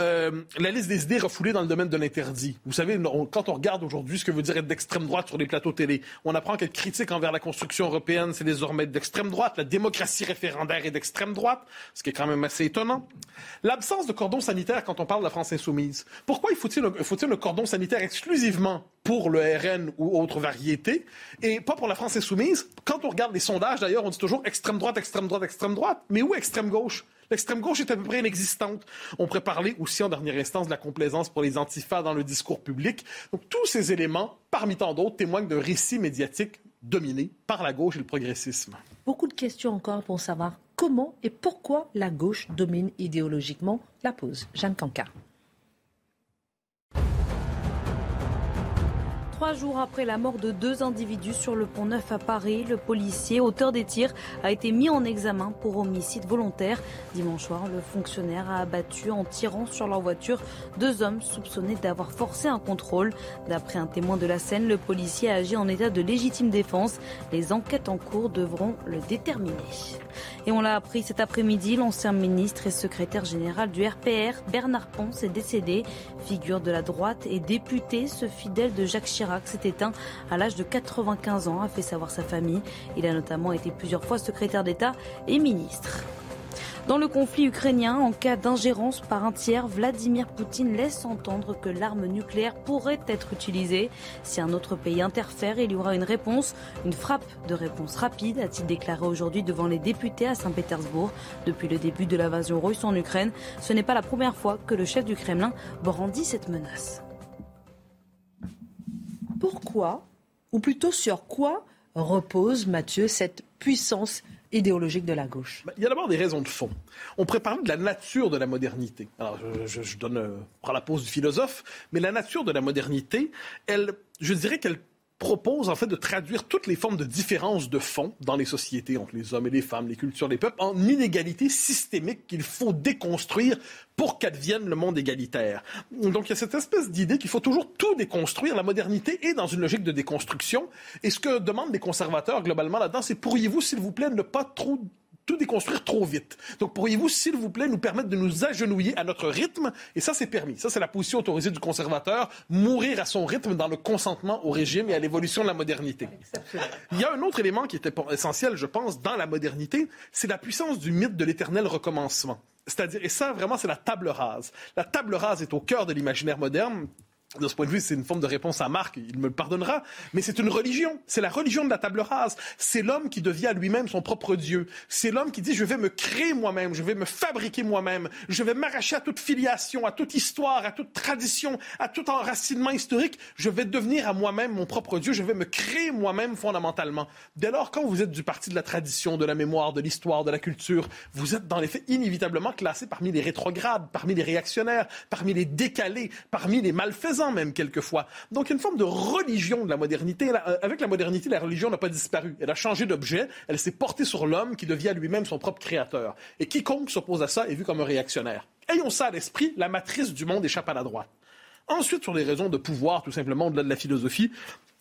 [SPEAKER 3] Euh, la liste des idées refoulées dans le domaine de l'interdit. Vous savez, quand on regarde aujourd'hui ce que veut dire être d'extrême droite sur les plateaux télé, on apprend qu'être critique envers la construction européenne, c'est désormais d'extrême droite. La démocratie référendaire est d'extrême droite, ce qui est quand même assez étonnant. L'absence de cordon sanitaire quand on parle de la France insoumise. Pourquoi il faut-il faut un cordon sanitaire exclusivement pour le RN ou autre variété et pas pour la France insoumise? Quand on regarde les sondages, d'ailleurs, on dit toujours extrême droite, extrême droite, extrême droite. Mais où extrême gauche? L'extrême gauche est à peu près inexistante. On pourrait parler aussi en dernière instance de la complaisance pour les antifas dans le discours public. Donc tous ces éléments, parmi tant d'autres, témoignent d'un récit médiatique dominé par la gauche et le progressisme.
[SPEAKER 1] Beaucoup de questions encore pour savoir comment et pourquoi la gauche domine idéologiquement la pause. Jeanne Cancard.
[SPEAKER 2] Trois jours après la mort de deux individus sur le pont Neuf à Paris, le policier, auteur des tirs, a été mis en examen pour homicide volontaire. Dimanche soir, le fonctionnaire a abattu en tirant sur leur voiture deux hommes soupçonnés d'avoir forcé un contrôle. D'après un témoin de la scène, le policier a agi en état de légitime défense. Les enquêtes en cours devront le déterminer. Et on l'a appris cet après-midi, l'ancien ministre et secrétaire général du RPR, Bernard Ponce, est décédé. Figure de la droite et député, ce fidèle de Jacques Chirac s'est éteint à l'âge de 95 ans, a fait savoir sa famille. Il a notamment été plusieurs fois secrétaire d'État et ministre. Dans le conflit ukrainien, en cas d'ingérence par un tiers, Vladimir Poutine laisse entendre que l'arme nucléaire pourrait être utilisée. Si un autre pays interfère, il y aura une réponse, une frappe de réponse rapide, a-t-il déclaré aujourd'hui devant les députés à Saint-Pétersbourg. Depuis le début de l'invasion russe en Ukraine, ce n'est pas la première fois que le chef du Kremlin brandit cette menace
[SPEAKER 1] pourquoi, ou plutôt sur quoi, repose, Mathieu, cette puissance idéologique de la gauche
[SPEAKER 3] bah, Il y a d'abord des raisons de fond. On parler de la nature de la modernité. Alors, je, donne, euh, prends la pose du philosophe, mais la nature de la modernité, elle, je dirais qu'elle propose en fait de traduire toutes les formes de différence de fond dans les sociétés entre les hommes et les femmes, les cultures, les peuples, en inégalités systémiques qu'il faut déconstruire pour qu'advienne le monde égalitaire. Donc il y a cette espèce d'idée qu'il faut toujours tout déconstruire. La modernité est dans une logique de déconstruction. Et ce que demandent les conservateurs globalement là-dedans, c'est pourriez-vous, s'il vous plaît, ne pas trop tout déconstruire trop vite. Donc pourriez-vous, s'il vous plaît, nous permettre de nous agenouiller à notre rythme? Et ça, c'est permis. Ça, c'est la position autorisée du conservateur, mourir à son rythme dans le consentement au régime et à l'évolution de la modernité. Il y a un autre élément qui était essentiel, je pense, dans la modernité, c'est la puissance du mythe de l'éternel recommencement. C'est-à-dire, et ça, vraiment, c'est la table rase. La table rase est au cœur de l'imaginaire moderne de ce point de vue, c'est une forme de réponse à Marc, il me le pardonnera, mais c'est une religion. C'est la religion de la table rase. C'est l'homme qui devient lui-même son propre Dieu. C'est l'homme qui dit je vais me créer moi-même, je vais me fabriquer moi-même, je vais m'arracher à toute filiation, à toute histoire, à toute tradition, à tout enracinement historique. Je vais devenir à moi-même mon propre Dieu, je vais me créer moi-même fondamentalement. Dès lors, quand vous êtes du parti de la tradition, de la mémoire, de l'histoire, de la culture, vous êtes dans les faits inévitablement classé parmi les rétrogrades, parmi les réactionnaires, parmi les décalés, parmi les malfaisants même quelquefois. Donc une forme de religion de la modernité. Euh, avec la modernité, la religion n'a pas disparu. Elle a changé d'objet, elle s'est portée sur l'homme qui devient lui-même son propre créateur. Et quiconque s'oppose à ça est vu comme un réactionnaire. Ayons ça à l'esprit, la matrice du monde échappe à la droite. Ensuite, sur les raisons de pouvoir, tout simplement, au-delà de la philosophie,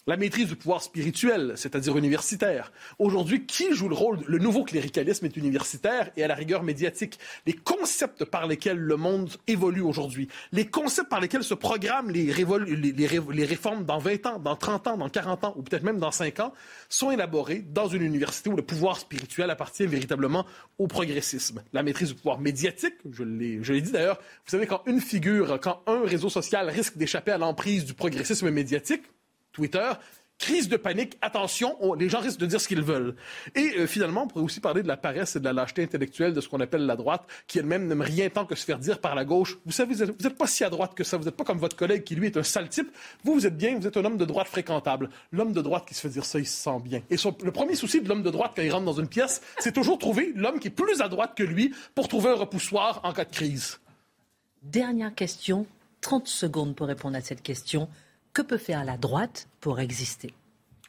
[SPEAKER 3] la maîtrise du pouvoir spirituel, c'est-à-dire universitaire. Aujourd'hui, qui joue le rôle Le nouveau cléricalisme est universitaire et à la rigueur médiatique. Les concepts par lesquels le monde évolue aujourd'hui, les concepts par lesquels se programment les, les, réformes dans 20 ans, dans 30 ans, dans 40 ans ou peut-être même dans 5 ans, sont élaborés dans une université où le pouvoir spirituel appartient véritablement au progressisme. La maîtrise du pouvoir médiatique, je l'ai dit d'ailleurs, vous savez, quand une figure, quand un réseau social risque d'échapper à l'emprise du progressisme médiatique, Twitter, crise de panique, attention, les gens risquent de dire ce qu'ils veulent. Et euh, finalement, on pourrait aussi parler de la paresse et de la lâcheté intellectuelle de ce qu'on appelle la droite, qui elle-même n'aime rien tant que se faire dire par la gauche. Vous savez, vous n'êtes pas si à droite que ça, vous n'êtes pas comme votre collègue qui, lui, est un sale type. Vous, vous êtes bien, vous êtes un homme de droite fréquentable. L'homme de droite qui se fait dire ça, il se sent bien. Et le premier souci de l'homme de droite quand il rentre dans une pièce, c'est toujours trouver l'homme qui est plus à droite que lui pour trouver un repoussoir en cas de crise.
[SPEAKER 1] Dernière question, 30 secondes pour répondre à cette question. Que peut faire la droite pour exister?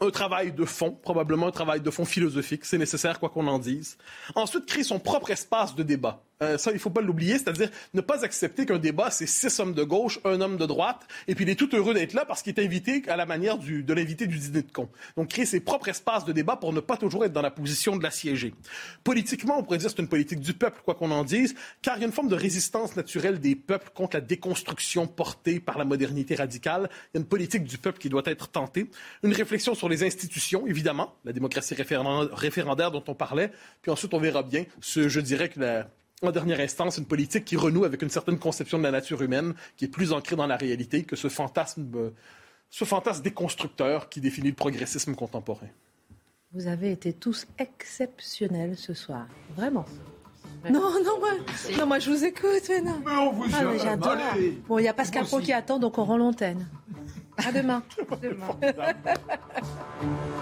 [SPEAKER 3] Un travail de fond, probablement un travail de fond philosophique, c'est nécessaire quoi qu'on en dise. Ensuite, créer son propre espace de débat. Euh, ça, il ne faut pas l'oublier, c'est-à-dire ne pas accepter qu'un débat, c'est six hommes de gauche, un homme de droite, et puis il est tout heureux d'être là parce qu'il est invité à la manière de l'invité du dîner de con. Donc, créer ses propres espaces de débat pour ne pas toujours être dans la position de l'assiégé. Politiquement, on pourrait dire que c'est une politique du peuple, quoi qu'on en dise, car il y a une forme de résistance naturelle des peuples contre la déconstruction portée par la modernité radicale. Il y a une politique du peuple qui doit être tentée. Une réflexion sur les institutions, évidemment, la démocratie référendaire dont on parlait, puis ensuite on verra bien. Ce, je dirais que la, en dernière instance, une politique qui renoue avec une certaine conception de la nature humaine, qui est plus ancrée dans la réalité que ce fantasme, euh, ce fantasme déconstructeur qui définit le progressisme contemporain.
[SPEAKER 1] Vous avez été tous exceptionnels ce soir, vraiment. Non, non, moi, non, moi je vous écoute. Mais, non.
[SPEAKER 4] mais on vous ah,
[SPEAKER 1] j'adore. Bon, il y a Pascal Pro qui attend, donc on rend l'antenne. À demain. demain.